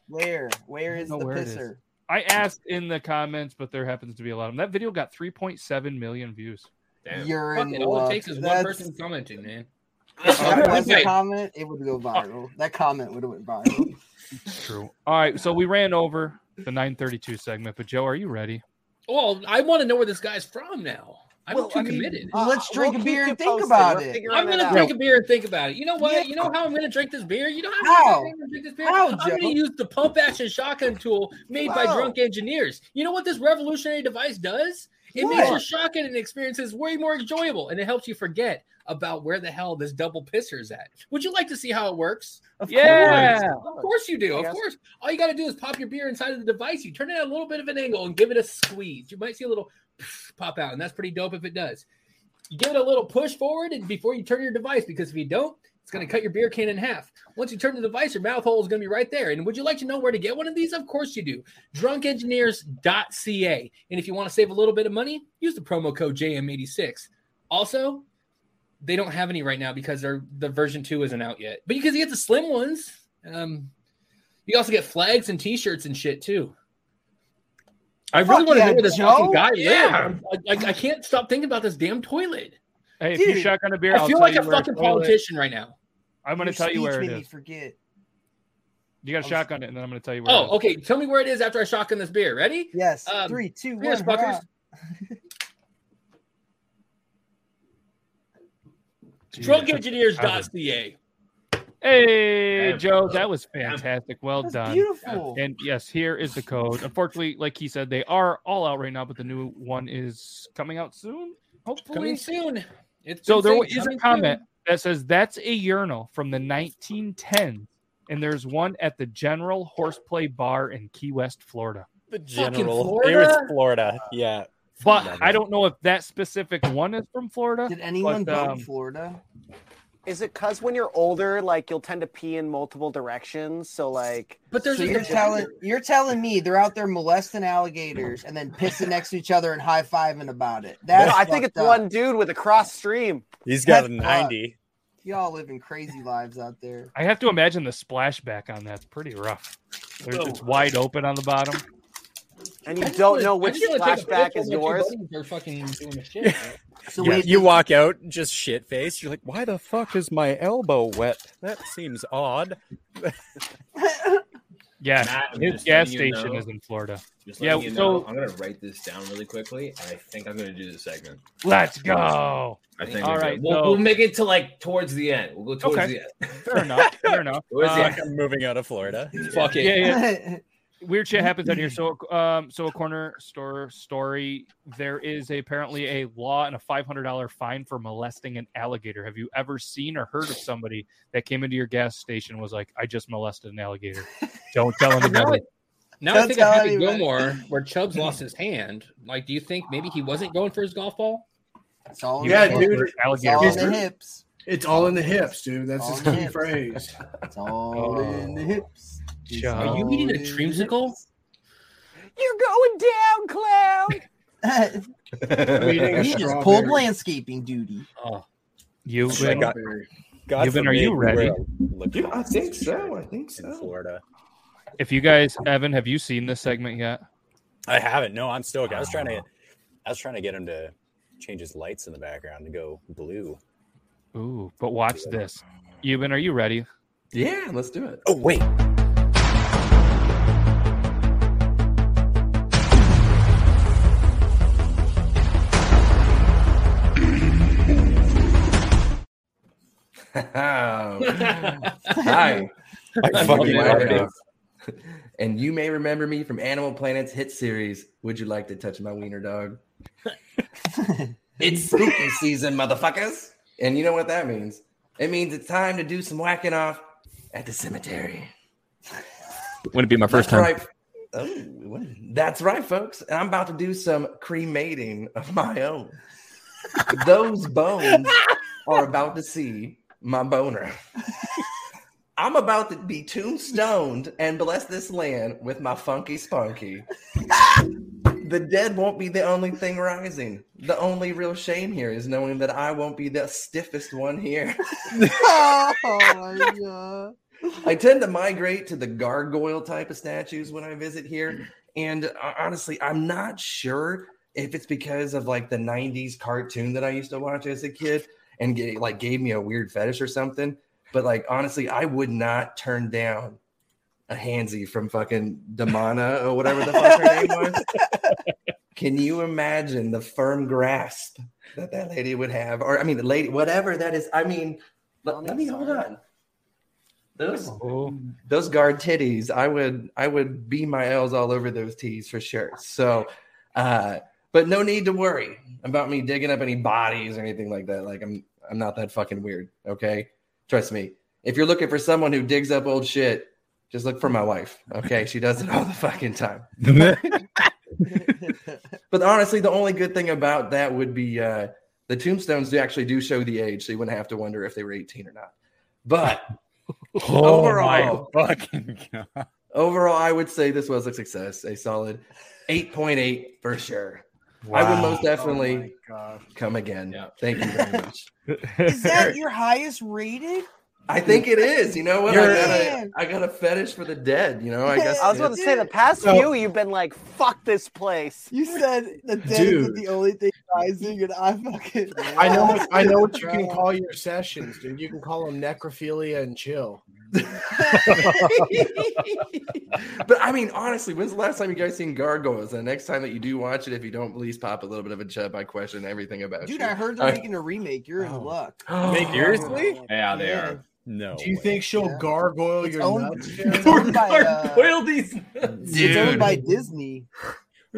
where? Where is the where it is. pisser? I asked in the comments, but there happens to be a lot of them. That video got 3.7 million views. Damn. You're Fuck in it, all it takes is one That's- person commenting, man. If that was a comment, it would go viral. That comment would have went viral. True. All right, so we ran over the 932 segment, but Joe, are you ready? Well, I want to know where this guy's from now. I'm Well, too I mean, committed. Well, let's drink we'll a beer and think posted. about We're it. I'm gonna out. drink a beer and think about it. You know what? Yeah. You know how I'm gonna drink this beer? You know how, How? I'm gonna drink this beer? How, I'm Joe? gonna use the pump action shotgun tool made by drunk engineers. You know what this revolutionary device does? It What? makes your shotgun experiences way more enjoyable and it helps you forget about where the hell this double pisser is at. Would you like to see how it works? Of Yeah. course. Of course you do. Of course. All you got to do is pop your beer inside of the device. You turn it at a little bit of an angle and give it a squeeze. You might see a little pop out, and that's pretty dope if it does. You give it a little push forward and before you turn your device, because if you don't, it's going to cut your beer can in half. Once you turn the device, your mouth hole is going to be right there. And would you like to know where to get one of these? Of course you do. Drunkengineers.ca. And if you want to save a little bit of money, use the promo code JM86. Also, they don't have any right now because the version two isn't out yet. But you can get the slim ones. Um, you also get flags and T-shirts and shit too. I really Fuck want to yeah, know where this Joe. fucking guy Yeah. lives. I, I, I can't stop thinking about this damn toilet. Hey, if you shotgun a beer, I I'll feel like a fucking politician right now. I'm going to tell you where it made me forget. You got to shotgun it, and then I'm going to tell you where. Oh, is. okay. Tell me where it is after I shotgun this beer. Ready? Yes. Um, Three, two, Here's one. fuckers. hurrah. Drunkengineers.ca. Hey, Yeah. Joe, that was fantastic. Well done. beautiful. And yes, here is the code. Unfortunately, like he said, they are all out right now, but the new one is coming out soon. Hopefully, Coming soon. It's So been there saying is a coming comment that says that's a urinal from the 1910s, and there's one at the General Horseplay Bar in Key West, Florida. The Fucking general. It was Florida? Florida. Yeah. But I don't know if that specific one is from Florida. Did anyone but, vote um, Florida? Is it because when you're older, like you'll tend to pee in multiple directions? So like, but So you're telling you're telling me they're out there molesting alligators and then pissing next to each other and high fiving about it. That's no, I think it's up. one dude with a cross stream. He's got a That's 90. Y'all living crazy lives out there. I have to imagine the splashback on that's pretty rough. There's, it's wide open on the bottom. And you don't know which just wanna take a flashback is of my two yours. They're fucking doing the shit. So Yeah, wait, you walk out just shit faced. You're like, why the fuck is my elbow wet? That seems odd. Yeah, Matt, his gas letting you station know- is in Florida. Just Yeah, letting you so know, I'm gonna write this down really quickly, and I think I'm gonna do the segment. let's go. I think All right, we're right, good. We'll, so- we'll make it to like towards the end. We'll go towards Okay. the end. Fair enough. Fair enough. Towards the Uh, end. I'm moving out of Florida. Fuck it. yeah, yeah. Weird shit happens out here. So, um, so a corner store story. There is a, apparently a law and a five hundred dollar fine for molesting an alligator. Have you ever seen or heard of somebody that came into your gas station and was like, "I just molested an alligator"? Don't tell Now, anybody. now I Don't think tell of Happy anybody. Gilmore, where Chubbs lost his hand. Like, do you think maybe he wasn't going for his golf ball? It's all Yeah, in the dude. hips. It's all in the hips. It's all in the hips, dude. That's All his key hips. phrase. It's all in the hips. It's Are you eating a in dreamsicle? You're going down, clown. I'm he just pulled landscaping duty. Oh, You, I got- Strawberry. God Given, are you ready? Dude, I think so. I think in so. Florida. if you guys, Evan, have you seen this segment yet? I haven't. No, I'm still. I was trying to. I was trying to get him to change his lights in the background to go blue. Ooh, but watch this. Euban, are you ready? Yeah, let's do it. Oh wait. Oh. Hi. I fucking love it. And you may remember me from Animal Planet's hit series, Would You Like to Touch My Wiener Dog? it's spooky season, motherfuckers. And you know what that means? It means it's time to do some whacking off at the cemetery. Wouldn't it be my first That's time? right. Oh, that's right, folks. And I'm about to do some cremating of my own. Those bones are about to see my boner. I'm about to be tombstoned and bless this land with my funky spunky. The dead won't be the only thing rising. The only real shame here is knowing that I won't be the stiffest one here. oh my god. I tend to migrate to the gargoyle type of statues when I visit here. And uh, honestly, I'm not sure if it's because of like the 90s cartoon that I used to watch as a kid and get, like gave me a weird fetish or something. But like honestly, I would not turn down a handsy from fucking Demona or whatever the fuck her name was. Can you imagine the firm grasp that that lady would have? Or I mean, the lady, whatever that is. I mean, let, let me hold on. Those those guard titties, I would I would be my L's all over those tees for sure. So, uh, but no need to worry about me digging up any bodies or anything like that. Like I'm I'm not that fucking weird. Okay, trust me. If you're looking for someone who digs up old shit, just look for my wife. Okay, she does it all the fucking time. but honestly, the only good thing about that would be uh, the tombstones do actually do show the age, so you wouldn't have to wonder if they were 18 or not. But Oh overall, fucking god. overall, I would say this was a success, a solid 8.8 for sure. I would most definitely Oh come again. Thank you very much. Is that your highest rated? I think it is. You know what? I You're- got, a, I got a fetish for the dead. You know, I guess. I was about to say the past So- few you've been like, fuck this place. You said the dead Dude. is the only thing rising, and I fucking. I know. I know what you can call your sessions, dude. You can call them necrophilia and chill. But I mean, honestly, when's the last time you guys seen Gargoyles? The next time that you do watch it, if you don't, please pop a little bit of a chub. I question everything about Dude, you. I heard they're I- making a remake. You're in luck. Seriously? Yeah, they Yeah. are. No. Do you think she'll gargoyle It's your owned- nuts? it's owned by, uh, Gargoyle these It's owned by Disney.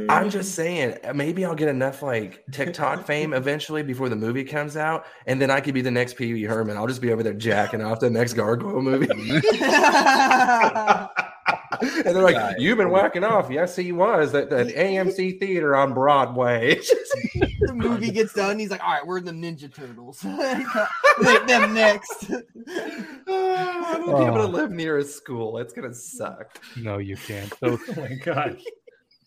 I'm just saying, uh, maybe I'll get enough like TikTok fame eventually before the movie comes out, and then I could be the next Pee Wee Herman. I'll just be over there jacking off the next Gargoyle movie. and they're like, "You've been whacking off." Yes, he was at that AMC theater on Broadway. the movie gets done. He's like, all right, we're in the Ninja Turtles. Make them next. I won't be able to live near a school. It's gonna suck. No, you can't. So, oh my god.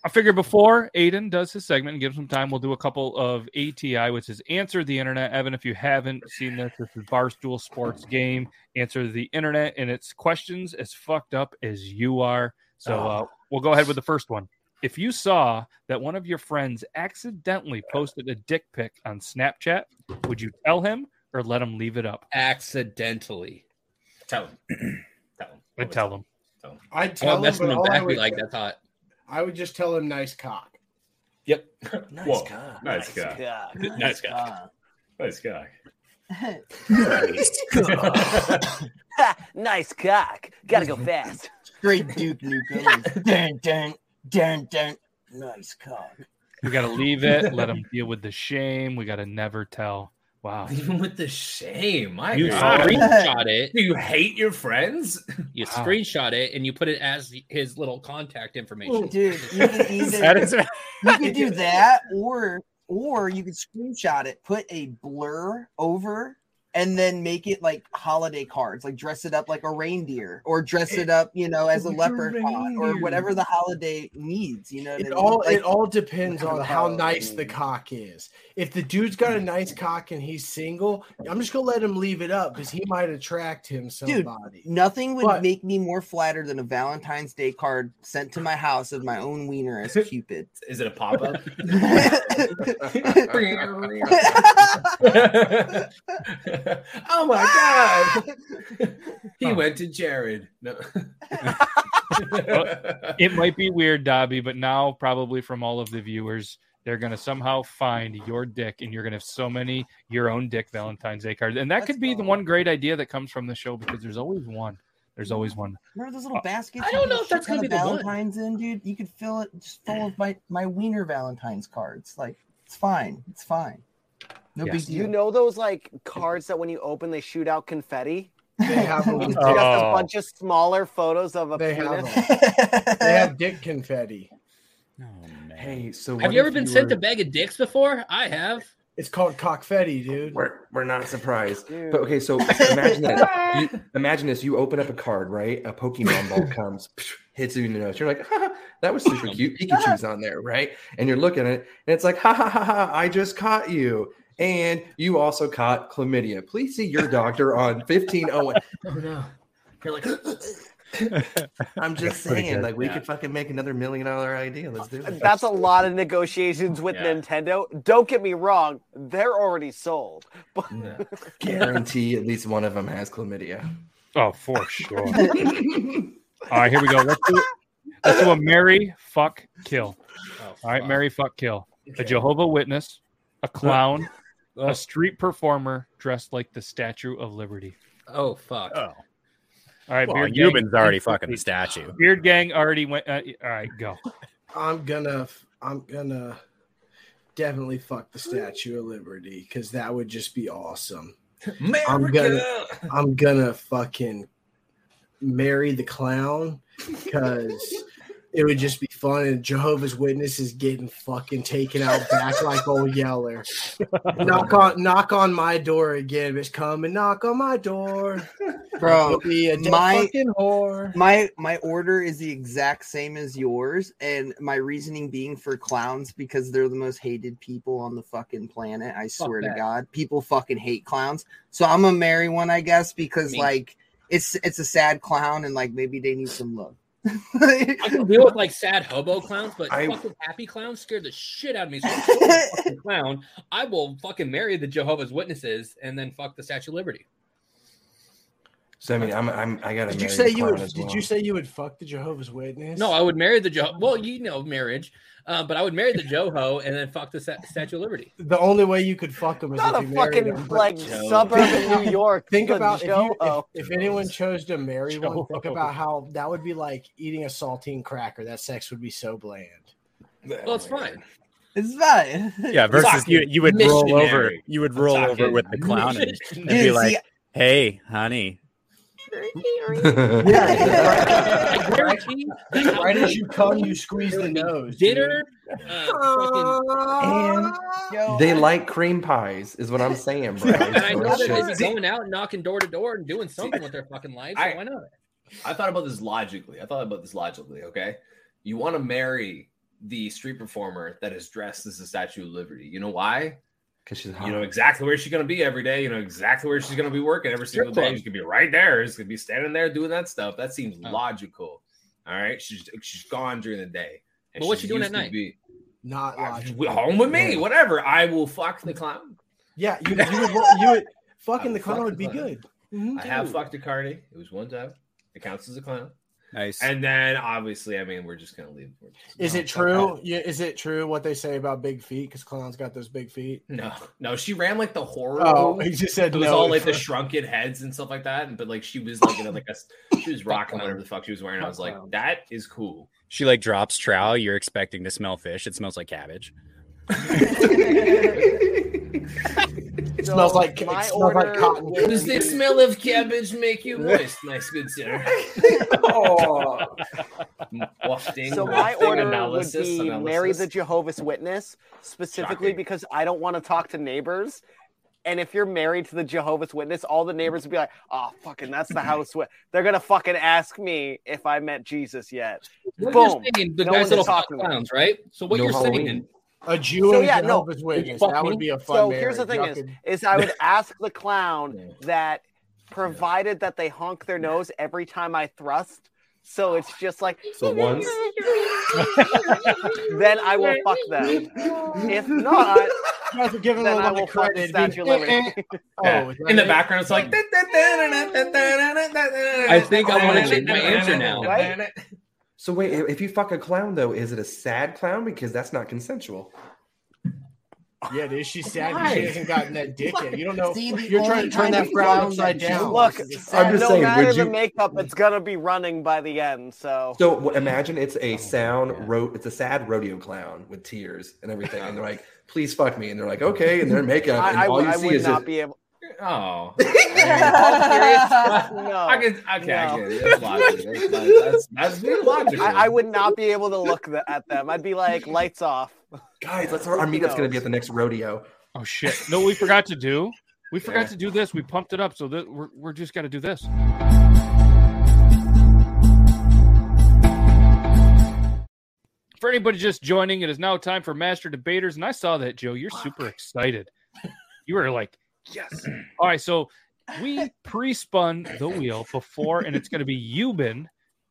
I figured before Aiden does his segment and gives some time, we'll do a couple of ATI, which is Answer the Internet. Evan, if you haven't seen this, this is Barstool Sports Game. Answer the Internet, and it's questions as fucked up as you are. So uh, we'll go ahead with the first one. If you saw that one of your friends accidentally posted a dick pic on Snapchat, would you tell him or let him leave it up? Accidentally. Tell him. Tell him. I'd tell him. I'd Oh, tell him, messing but him all I back, be would- like, that's hot. I would just tell him nice cock. Yep. Nice Whoa. cock. Nice guy. Yeah. Nice guy. Nice guy. nice cock. Gotta go fast. Straight Duke Nukem. dun, dun, dun, dun. Nice cock. We got to leave it, let him deal with the shame. We got to never tell. Wow. Even with the shame, my You God. screenshot it. Do you hate your friends? You Wow. screenshot it and you put it as his little contact information. Dude, you can either That is- you can do that or or you could screenshot it, put a blur over, and then make it like holiday cards, like dress it up like a reindeer, or dress it up, you know, as a Like a leprechaun, or whatever the holiday needs. You know, what I It mean? all Like, it all depends on how nice the cock is. If the dude's got a nice cock and he's single, I'm just gonna let him leave it up because he might attract him Dude, nothing would But- make me more flattered than a Valentine's Day card sent to my house of my own wiener as Cupid. Is it a pop up? oh my god. Ah! he went to Jared. No. it might be weird, Dobby, but now probably from all of the viewers, they're gonna somehow find your dick, and you're gonna have so many your own dick Valentine's Day cards, and that could be the one great idea that comes from the show because there's always one. There's always one. Remember those little uh, baskets? I don't know if that's shit gonna be of the one. Valentine's in, dude. You could fill it just full of my my wiener Valentine's cards. Like it's fine. It's fine. No big deal. You know those like cards that when you open they shoot out confetti? They have them. Just Oh. a bunch of smaller photos of a They have penis. They have dick confetti. Oh, hey, so Have you ever been sent a bag of dicks before? I have. It's called cockfetti, oh, dude. We're we're not surprised. But okay, so imagine that. You, imagine this: you open up a card, right? A Pokemon ball comes, hits you in the nose. You're like, ha, that was super cute. Pikachu's on there, right? And you're looking at it, and it's like, ha ha ha ha! I just caught you, and you also caught chlamydia. Please see your doctor on 1501. Oh no. You're like I'm just Pretty saying, like we yeah. could fucking make another million dollar idea. Let's do it. That's a lot of negotiations with Nintendo. Don't get me wrong, they're already sold. But Guarantee at least one of them has chlamydia. Oh, for sure. All right, here we go. Let's do, let's do a Mary fuck kill. Oh, All right, Mary fuck kill. A Jehovah Witness, a clown, a street performer dressed like the Statue of Liberty. Oh fuck. Oh. All right, Well, Beard Euban's Gang- already fucking the statue. Beard Gang already went. Uh, all right, go. I'm gonna I'm gonna definitely fuck the Statue of Liberty because that would just be awesome. I'm gonna I'm gonna fucking marry the clown because it would just be fun and Jehovah's Witness is getting fucking taken out back like old Yeller. knock on knock on my door again, bitch. Come and knock on my door. Bro, be a my fucking whore. my my order is the exact same as yours, and my reasoning being for clowns because they're the most hated people on the fucking planet. I swear to. God, people fucking hate clowns. So I'm gonna marry one, I guess, because Me. like it's it's a sad clown, and like maybe they need some love. I can deal with like sad hobo clowns, but I- fucking happy clowns scared the shit out of me. So I'm a clown, I will fucking marry the Jehovah's Witnesses and then fuck the Statue of Liberty. So I mean, I'm, I'm I gotta. Did you marry say the you would? clown Did well. you say you would fuck the Jehovah's Witness? No, I would marry the Joe. Well, you know marriage, uh, but I would marry the Joho and then fuck the Sa- Statue of Liberty. The only way you could fuck him is Not if a you married fucking, him. like, suburb in New York, Think about if, you, if, Joho. if anyone chose to marry one. Think about how that would be like eating a saltine cracker. That sex would be so bland. Well, it's fine. It's fine. Yeah, versus you you would roll over you would I'm roll over with the clown and, and be like, "Hey, honey." I guarantee that Right as you come, you squeeze the nose. dinner. Uh, fucking, They like cream pies, is what I'm saying, bro. and I know they'd be going out, and knocking door to door, and doing something with their fucking life. So I- why not? I thought about this logically. I thought about this logically. Okay, you want to marry the street performer that is dressed as the Statue of Liberty. You know why? Because she's You know exactly where she's gonna be every day. You know exactly where she's gonna be working every single day. She's gonna be right there. She's gonna be standing there doing that stuff. That seems Oh. logical. All right, she's she's gone during the day. and But what's she's she doing at night? Be, Not logical. Home with me, whatever. I will fuck the clown. Yeah, you, you would. You would. Fucking the clown fuck would be clown. good. Mhm, I have dude. fucked a Cardi. It was one time. It counts as a clown. Nice. And then obviously, I mean, we're just gonna leave. just- Is no, it true? Yeah, is it true what they say about big feet? Because clown's got those big feet. No, no, she ran like the horror. Oh, he just said it was no all at like the shrunken heads and stuff like that. And but like she was like in a, like a she was rocking whatever the fuck she was wearing. I was like, that is cool. She like drops trowel. You're expecting to smell fish. It smells like cabbage. It smells like it smells like cotton. would Does the smell of cabbage make you moist, nice good sir? oh. Wafting, So my order analysis, would be analysis. marry the Jehovah's Witness specifically Shocking. because I don't want to talk to neighbors. And if you're married to the Jehovah's Witness, all the neighbors would be like, "Oh, fucking, that's the house." With they're gonna fucking ask me if I met Jesus yet. What Boom. you're saying, the No nice one's little fuck talking clowns, right? So what No you're Halloween. saying, A Jew So yeah, no. Witness. That would be a fun So marriage. here's the thing: Y'all is, could- is I would ask the clown that, provided that they honk their nose every time I thrust. So it's just like So once. then I will fuck them. If not, You guys are giving then a I little will fuck the credit. Statue of Liberty. Yeah. Oh, in the background, it's like. I think I want to change my answer now. Right? So wait, if you fuck a clown though, is it a sad clown because that's not consensual? Yeah, dude, she's sad Why? she hasn't gotten that dick yet. You don't know. See, You're trying to turn that you frown upside are down. Look, I'm just no saying, matter would the makeup, it's gonna be running by the end. So So w- imagine it's a oh, sound ro- it's a sad rodeo clown with tears and everything, and they're like, "Please fuck me," and they're like, "Okay," and they're makeup, and I, I, all would- you I see would is not just, be able. Oh, All seriousness, no. I can. Okay, I No. get it. That's logical. That's, that's, that's very logical. I, I would not be able to look th- at them. I'd be like, lights off. guys, let's our meetup's gonna be at the next rodeo. Oh shit! No, we forgot to do. We forgot Yeah. to do this. We pumped it up, so that we're we're just going to do this. For anybody just joining, it is now time for Master Debaters, and I saw that Joe. You're super excited. You were like, yes. All right, so we pre-spun the wheel before, and it's going to be Euban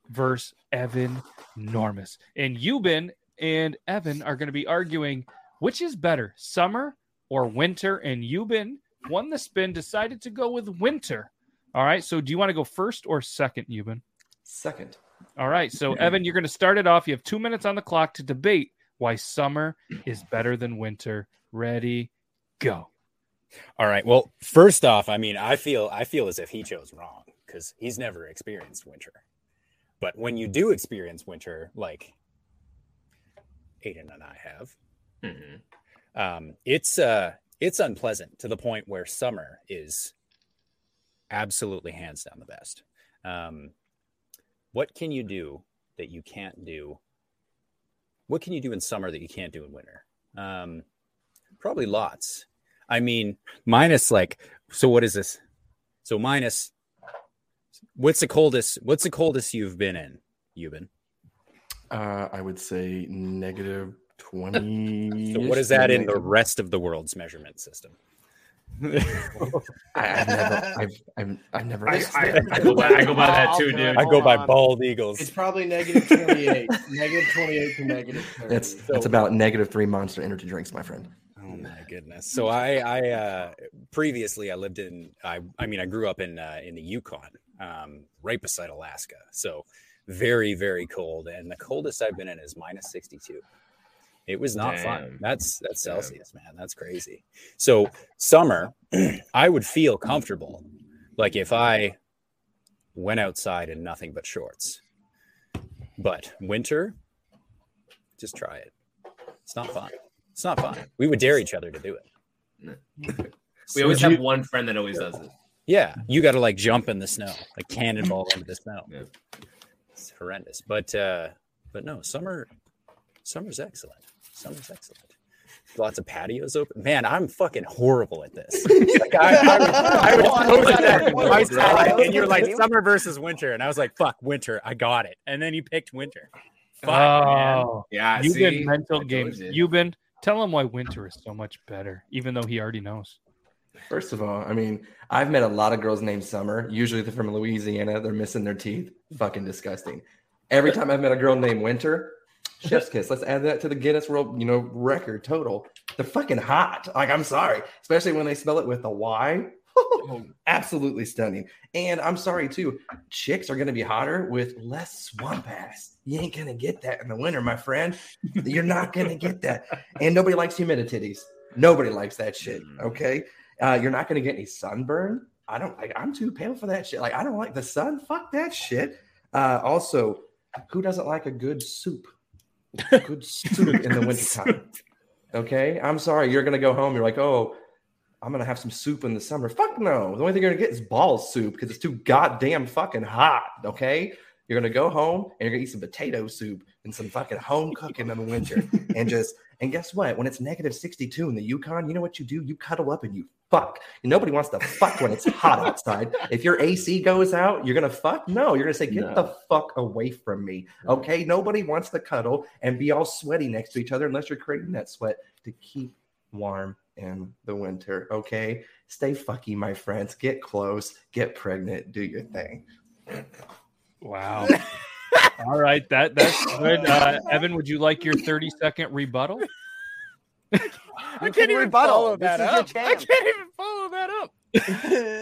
versus Evan Normus, and Euban and Evan are going to be arguing which is better, summer or winter. And Euban won the spin, decided to go with winter. All right, so do you want to go first or second, Euban? Second. All right, so Evan, you're going to start it off. You have two minutes on the clock to debate why summer is better than winter. Ready, go. All right. Well, first off, I mean, I feel I feel as if he chose wrong because he's never experienced winter. But when you do experience winter, like Aiden and I have, Mhm. um, it's uh it's unpleasant to the point where summer is absolutely hands down the best. Um, what can you do that you can't do? What can you do in summer that you can't do in winter? Um, probably lots. I mean, minus like, so what is this? So minus, what's the coldest? What's the coldest you've been in? You've been. Uh, I would say negative twenty. So what is that in the rest of the world's measurement system? I, I've never, I've, I've, I've never. I, I, I go by, I go by that too, dude. I go by bald eagles. It's probably negative 28. negative 28 to negative 30. That's that's about negative three monster energy drinks, my friend. Oh my goodness. So I I uh previously I lived in I I mean I grew up in uh in the Yukon. um, right beside Alaska. So very, very cold. And the coldest I've been in is minus 62. It was not fun. That's that's Celsius, man. That's crazy. So summer, I would feel comfortable, like if I went outside in nothing but shorts. But winter, just try it. It's not fun. It's not fun. We would dare each other to do it. We always have one friend that always does it. Yeah, you got to like jump in the snow, like cannonball into the snow. It's horrendous, but uh, but no, summer, summer's excellent. Summer's excellent. Lots of patios open. Man, I'm fucking horrible at this. Like, I, I would, I would pose it at my that? side, and you're like summer versus winter, and I was like, fuck, winter. I got it, and then you picked winter. Fuck, Oh, man. you've been mental games. You've been tell him why winter is so much better, even though he already knows. First of all, I mean, I've met a lot of girls named Summer. Usually they're from Louisiana. They're missing their teeth. Fucking disgusting. Every time I've met a girl named Winter, chef's kiss. Let's add that to the Guinness World, you know, record total. They're fucking hot. Like, I'm sorry, especially when they spell it with a Y. Absolutely stunning. And I'm sorry too. Chicks are gonna be hotter with less swamp ass. You ain't gonna get that in the winter, my friend. You're not gonna get that. And nobody likes humidities. Nobody likes that shit. Okay. Uh, you're not gonna get any sunburn. I don't like I'm too pale for that shit. Like, I don't like the sun. Fuck that shit. Uh, also, who doesn't like a good soup? Good soup in the wintertime. Okay. I'm sorry. You're gonna go home. You're like, oh, I'm gonna have some soup in the summer. Fuck no. The only thing you're gonna get is ball soup because it's too goddamn fucking hot. Okay. You're gonna go home and you're gonna eat some potato soup and some fucking home cooking in the winter. and just and guess what? When it's negative 62 in the Yukon, you know what you do? You cuddle up and you fuck. Nobody wants to fuck when it's hot outside. If your AC goes out, you're gonna fuck? No, you're gonna say, get No. the fuck away from me. Okay. Nobody wants to cuddle and be all sweaty next to each other unless you're creating that sweat to keep warm in the winter. Okay. Stay fucky, my friends. Get close, get pregnant, do your thing. Wow. All right, that that's good. Uh, Evan, would you like your 30 second rebuttal? I can't even rebuttal. follow This that is your up. I can't even follow that up.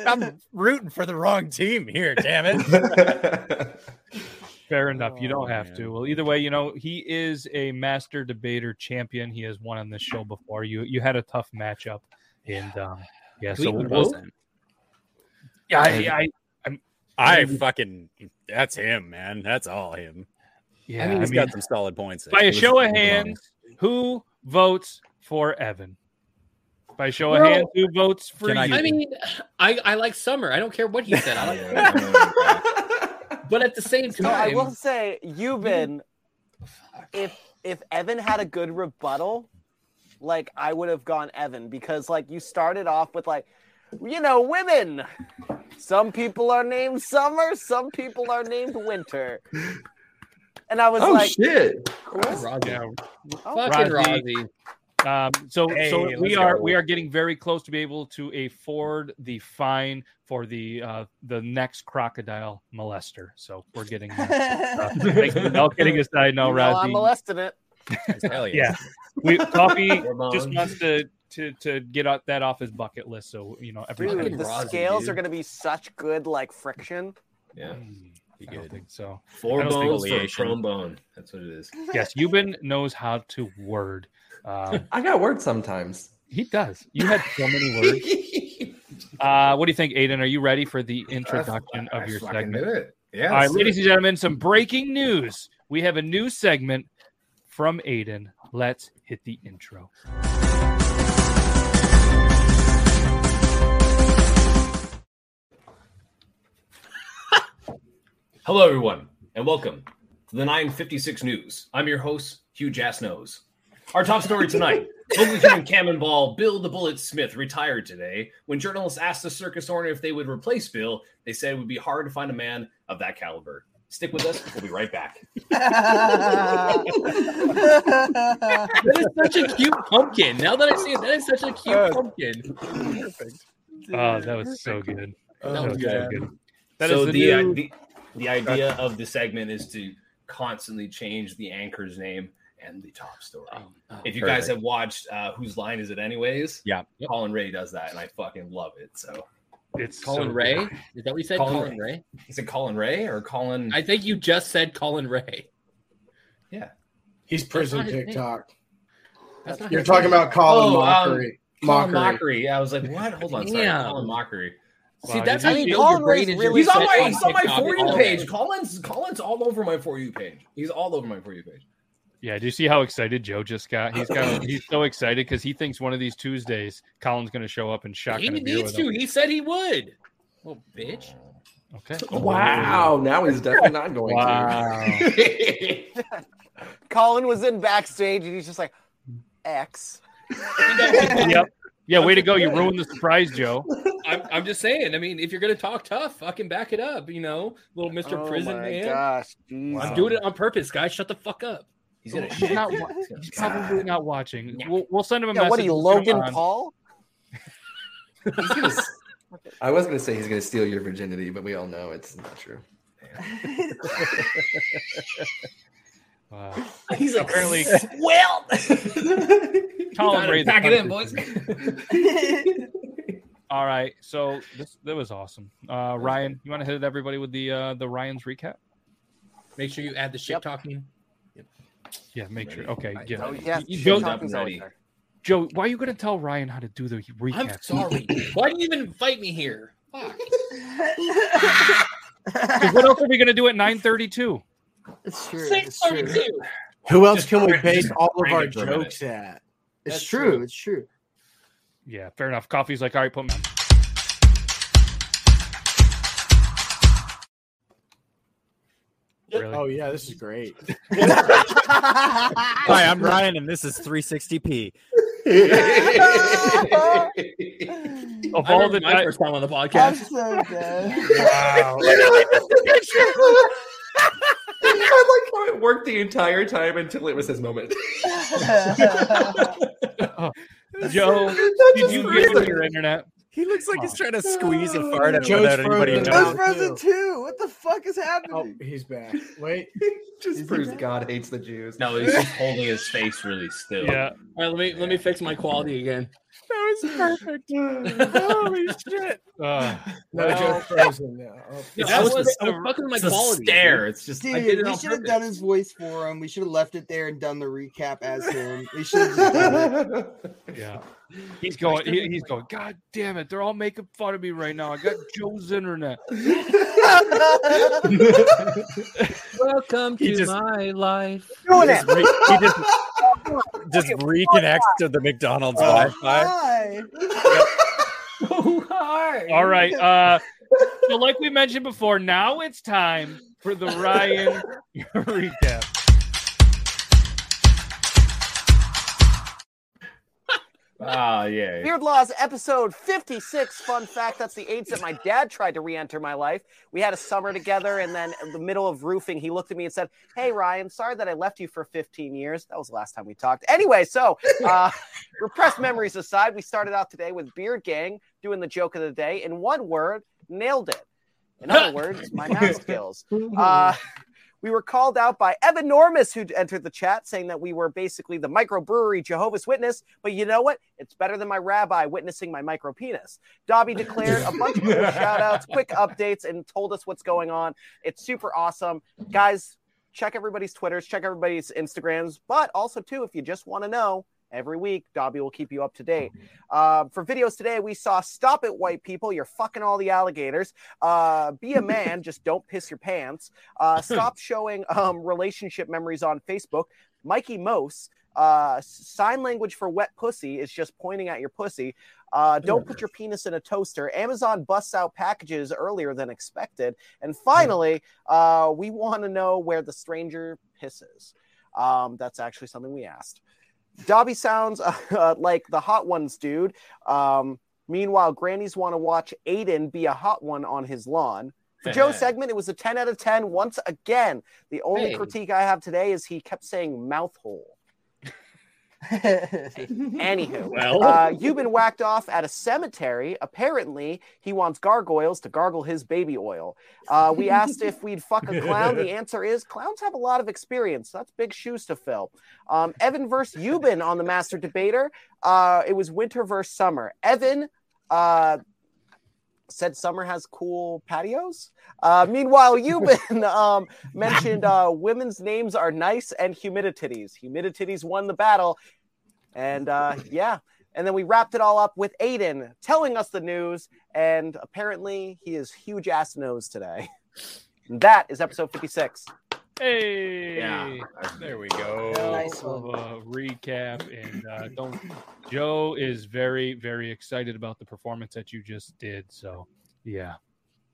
I'm rooting for the wrong team here. Damn it. Fair enough. You don't have to. Well, either way, you know he is a master debater champion. He has won on this show before. You you had a tough matchup, and um, yeah. Can So we we'll, vote? yeah, I, I, I'm, I fucking that's him, man. That's all him. Yeah, I mean, I mean, got some solid points. by a show of hands, who votes for Evan? By show of Well, hands, who votes for Can I- you? I mean, I, I like summer. I don't care what he said. I like But at the same No, I will say, Euban, if if Evan had a good rebuttal, like I would have gone Evan because like you started off with like, you know, women. Some people are named Summer, some people are named Winter. And I was oh like, shit. cool. Yeah. fucking Rozzy. Rozzy. Um, so Hey, so we are go. we are getting very close to be able to afford the fine for the uh, the next crocodile molester. So we're getting there. Uh, thanks for- all kidding aside, no, You know I'm Rozzy. molesting it. Hell yeah. Yeah, we coffee just wants to to to get out that off his bucket list. So you know every Dude, the Rozzy, scales dude. are gonna be such good like friction. Yeah. Be I don't good. think so. Four I don't think bones for a chrome bone. That's what it is. Yes, Euban knows how to word. Um, I got words sometimes. he does. You had so many words. Uh, what do you think, Aiden? Are you ready for the introduction I of your fucking segment? knew it. Yeah. All right, ladies it. and gentlemen, some breaking news. We have a new segment from Aiden. Let's hit the intro. Hello, everyone, and welcome to the 956 News. I'm your host, Hugh Jassnose. Our top story tonight Local human cannonball Bill the Bullet Smith retired today. When journalists asked the circus owner if they would replace Bill, they said it would be hard to find a man of that caliber. Stick with us, we'll be right back. that is such a cute pumpkin. Now that I see it, that is such a cute pumpkin. Perfect. Oh, that was so good. Oh, That was so good. That so is the, the, uh, new- the the idea of the segment is to constantly change the anchor's name and the top story. if you guys have watched uh, Whose Line Is It Anyways? Yeah. Colin Ray does that, and I fucking love it. So It's Colin so Ray. good. Is that what you said? Colin- Colin, Ray. Is it Colin Ray or Colin? I think you just said Colin Ray. Yeah. He's prison not his. TikTok. That's not You're talking name. about Colin Oh, um, Mochrie. Colin Mochrie. Mochrie. Yeah, I was like, what? Hold on, sorry, Damn. Colin Mochrie. See, Wow, that's did how you- you mean, build Colin your brain is really He's on sit my he's on my for you page. day. Colin's Colin's all over my for you page. He's all over my for you page. Yeah, do you see how excited Joe just got? He's got he's so excited because he thinks one of these Tuesdays Colin's going to show up and shock. He a needs with to. him. He said he would. Oh, bitch. Okay. Wow, now he's definitely not going Wow. to. Colin was in backstage and he's just like, X. yep. Yeah, way to go! You ruined the surprise, Joe. I'm, I'm just saying. I mean, if you're gonna talk tough, fucking back it up. You know, little Mister Oh Prison my Man. gosh. Jesus. I'm doing it on purpose, guys. Shut the fuck up. He's gonna He's not. wa- He's probably not watching. We'll, we'll send him a Yeah, message. what are you, We'll get him Logan. Paul? He's gonna s- I was gonna say he's gonna steal your virginity, but we all know it's not true. Wow. He's like, Apparently- well, Colin Ray, the pack it in, boys. All right, so this that was awesome. Uh, Ryan, you want to hit everybody with the uh, the Ryan's recap? Make sure you add the shit Yep. talking. Yeah, make sure. Okay, yeah. Oh, yes, You- Joe, ready. Joe, why are you going to tell Ryan how to do the recap? I'm sorry. Why do you even invite me here? Fuck. 'Cause what else are we going to do at nine thirty-two? It's true. Six It's true. Who else Just can we base all of our it for a minute. jokes at? It's true. true. It's true. Yeah, fair enough. Coffee's like, all right, put me Really? Oh yeah, this is great. Hi, I'm Ryan, and this is 360p. Of all the my first time on the I'm podcast. so dead. wow. I like how it worked the entire time until it was his moment. Joe, did you give him your internet? He looks like he's oh. trying to squeeze a fart out Joe's without anybody frozen. knowing. Joe's frozen too. What the fuck is happening? Oh, happening? he's back. Wait. Just proves God hates the Jews. No, he's just holding his face really still. Yeah. All right, let me let me fix my quality again. That was perfect. Holy shit. Uh, No, well, Joe's frozen now. Oh, No, That's I was, the- I was fucking with my It's a quality. stare. It's just I did Dude, it we should have done his voice for him. We should have left it there and done the recap as him. We should have done it. yeah. He's going. He, he's going. God damn it! They're all making fun of me right now. I got Joe's internet. Welcome He to just- my life. Doing Just it. re- he just, just reconnects to the McDonald's Wi-Fi. Hi. All right. Uh, so, like we mentioned before, now it's time for the Ryan recap. Ah, yeah. Beard Laws episode 56. Fun fact that's the age that my dad tried to re enter my life. We had a summer together, and then in the middle of roofing, he looked at me and said, Hey, Ryan, sorry that I left you for 15 years. That was the last time we talked. Anyway, so uh, repressed memories aside, we started out today with Beard Gang doing the joke of the day. In one word, nailed it. In other words, my math skills. Uh, we were called out by Evan Normus, who entered the chat saying that we were basically the microbrewery Jehovah's Witness. But you know what? It's better than my rabbi witnessing my micro penis. Dobby declared a bunch of cool shout outs, quick updates, and told us what's going on. It's super awesome. Guys, check everybody's Twitters, check everybody's Instagrams. But also, too, if you just want to know, every week, Dobby will keep you up to date. Uh, for videos today, we saw Stop It, White People. You're fucking all the alligators. Uh, be a man, just don't piss your pants. Uh, stop showing um, relationship memories on Facebook. Mikey Mose. Uh, sign language for wet pussy is just pointing at your pussy. Uh, don't put your penis in a toaster. Amazon busts out packages earlier than expected. And finally, uh, we want to know where the stranger pisses. Um, that's actually something we asked. Dobby sounds uh, like the hot ones, dude. Um, meanwhile, grannies want to watch Aiden be a hot one on his lawn. For Joe's segment, it was a 10 out of 10 once again. The only Hey. critique I have today is he kept saying mouth hole. Anywho, Well. uh, you've been whacked off at a cemetery. Apparently, he wants gargoyles to gargle his baby oil. Uh, we asked if we'd fuck a clown. The answer is clowns have a lot of experience. That's big shoes to fill. Um, Evan versus Euban on the Master Debater. Uh, it was winter versus summer. Evan uh, said summer has cool patios. Uh, meanwhile, Euban um, mentioned uh, women's names are nice and humidities. Humidities won the battle. And uh, yeah. And then we wrapped it all up with Aiden telling us the news. And apparently, he is huge ass nose today. And that is episode 56. Hey, Yeah. there we go. Nice Of a recap, and uh, don't. Joe is very, very excited about the performance that you just did. So, yeah,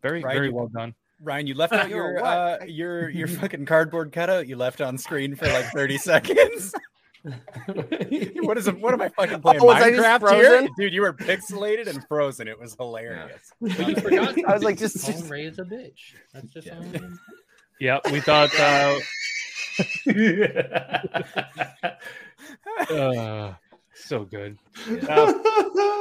very, Right, very well done. Ryan, you left out your uh, your your fucking cardboard cutout. You left on screen for like thirty seconds. what is it? What am I fucking playing? Oh, was I just Minecraft here, dude. You were pixelated and frozen. It was hilarious. But you forgot. I was like, just- Phone Ray is a bitch. That's just all. Yep, we thought. Uh, uh, so good. Uh,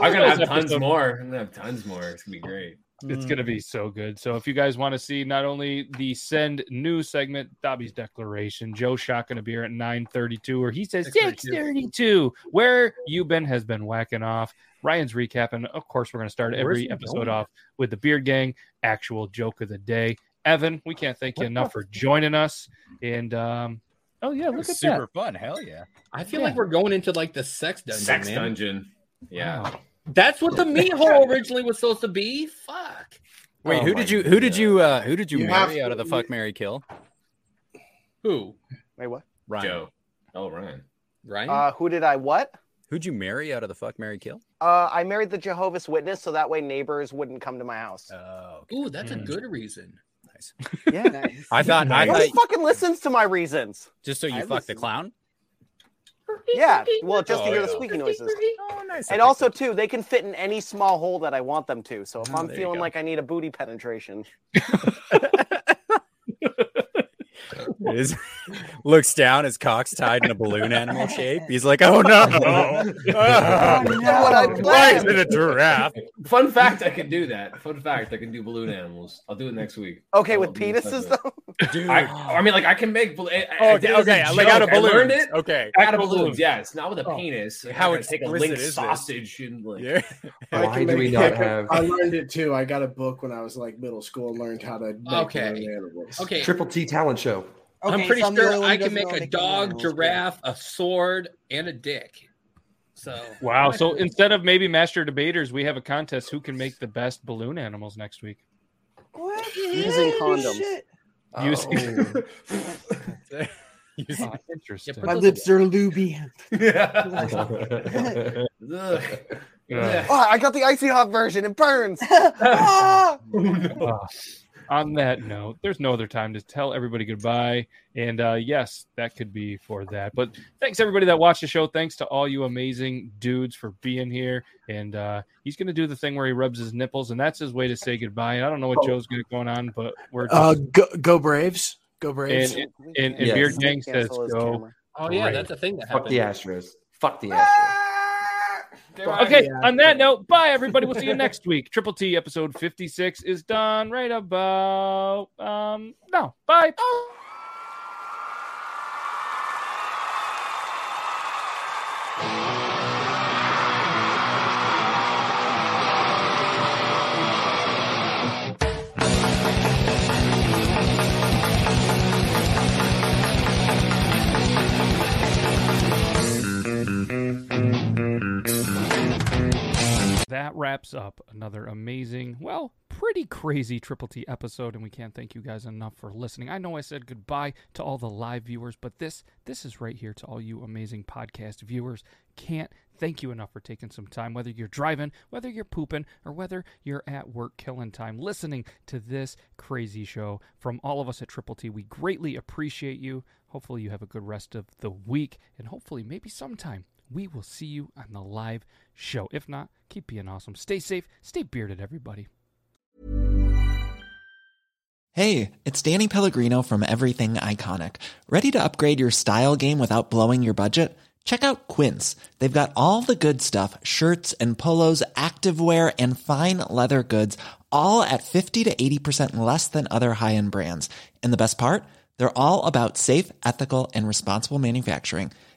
I'm gonna have tons episode- more. I'm gonna have tons more. It's gonna be great. It's going to be so good. So, if you guys want to see not only the send news segment, Dobby's declaration, Joe Shot going to be at 9:32, or he says 6:32, where Euban has been whacking off. Ryan's recap, and of course, we're going to start Where's every episode going? off with the Beard Gang actual joke of the day. Evan, we can't thank you enough for joining us. And um, oh yeah, look at that. Super that. fun. Hell yeah. I feel Yeah. like we're going into like the sex dungeon. Sex man. dungeon. Yeah. That's what the meat hole originally was supposed to be. Fuck. Wait, Oh who did you who did you uh who did you, You marry out of the fuck Mary Kill? Who? Wait, what? Ryan. Joe. Oh, Ryan. Ryan? Uh, who did I what? Who'd you marry out of the fuck Mary Kill? Uh, I married the Jehovah's Witness so that way neighbors wouldn't come to my house. Oh, Ooh, that's Hmm. a good reason. nice. Yeah. I thought I Who thought fucking listens to my reasons? just so you I fuck the clown. Yeah, well, just to Oh, hear the oh, squeaky noises. Oh, nice. And also, too, they can fit in any small hole that I want them to. So if Oh, I'm there feeling like I need a booty penetration, It is looks down, his cock's tied in a balloon animal shape. He's like, oh no. Ah, what I Why is it a giraffe? Fun fact: I can do that. Fun fact: I can do balloon animals. I'll do it next week. Okay, I'll with penises, though? Dude. I, I mean, like I can make. bal- I, I Oh, okay, it as a okay, like out of joke. I learned it Okay. out of Balloons. balloons. Yeah, it's not with a Oh. penis. I'm How not gonna take a link is this? sausage and like. Yeah. I Why do we not have I learned it too. I got a book when I was like middle school and learned how to make Okay. animals. Okay. Triple T talent show? I'm pretty so I'm sure I can make a dog, giraffe, a sword, and a dick. So Wow. So instead of maybe master debaters, we have a contest who can make the best balloon animals next week. What? Using condoms. Shit. Using- Oh. Using- Oh, interesting. Yeah, My lips are looby. Ugh. Yeah. Oh, I got the icy hot version. It burns. Ah! Uh, on that note, there's no other time to tell everybody goodbye. And uh, yes, that could be for that. But thanks everybody that watched the show. Thanks to all you amazing dudes for being here. And uh, he's going to do the thing where he rubs his nipples, and that's his way to say goodbye. And I don't know what Joe's got going on, but we're Uh, go, go Braves. Go Braves. and, and, and Yes. Beard Gang says go. camera. Oh yeah, Great. that's a thing that Fuck the Astros. Fuck the Astros. Okay, on that note, bye everybody. We'll see you next week. Triple T episode 56 is done right about um no. Bye. That wraps up another amazing, well, pretty crazy Triple T episode, and we can't thank you guys enough for listening. I know I said goodbye to all the live viewers, but this this is right here to all you amazing podcast viewers. Can't thank you enough for taking some time, whether you're driving, whether you're pooping, or whether you're at work killing time, listening to this crazy show. From all of us at Triple T, we greatly appreciate you. Hopefully, you have a good rest of the week, and hopefully, maybe sometime we will see you on the live show. If not, keep being awesome. Stay safe, stay bearded, everybody. Hey, it's Danny Pellegrino from Everything Iconic. Ready to upgrade your style game without blowing your budget? Check out Quince. They've got all the good stuff shirts and polos, activewear, and fine leather goods, all at 50 to 80% less than other high end brands. And the best part? They're all about safe, ethical, and responsible manufacturing.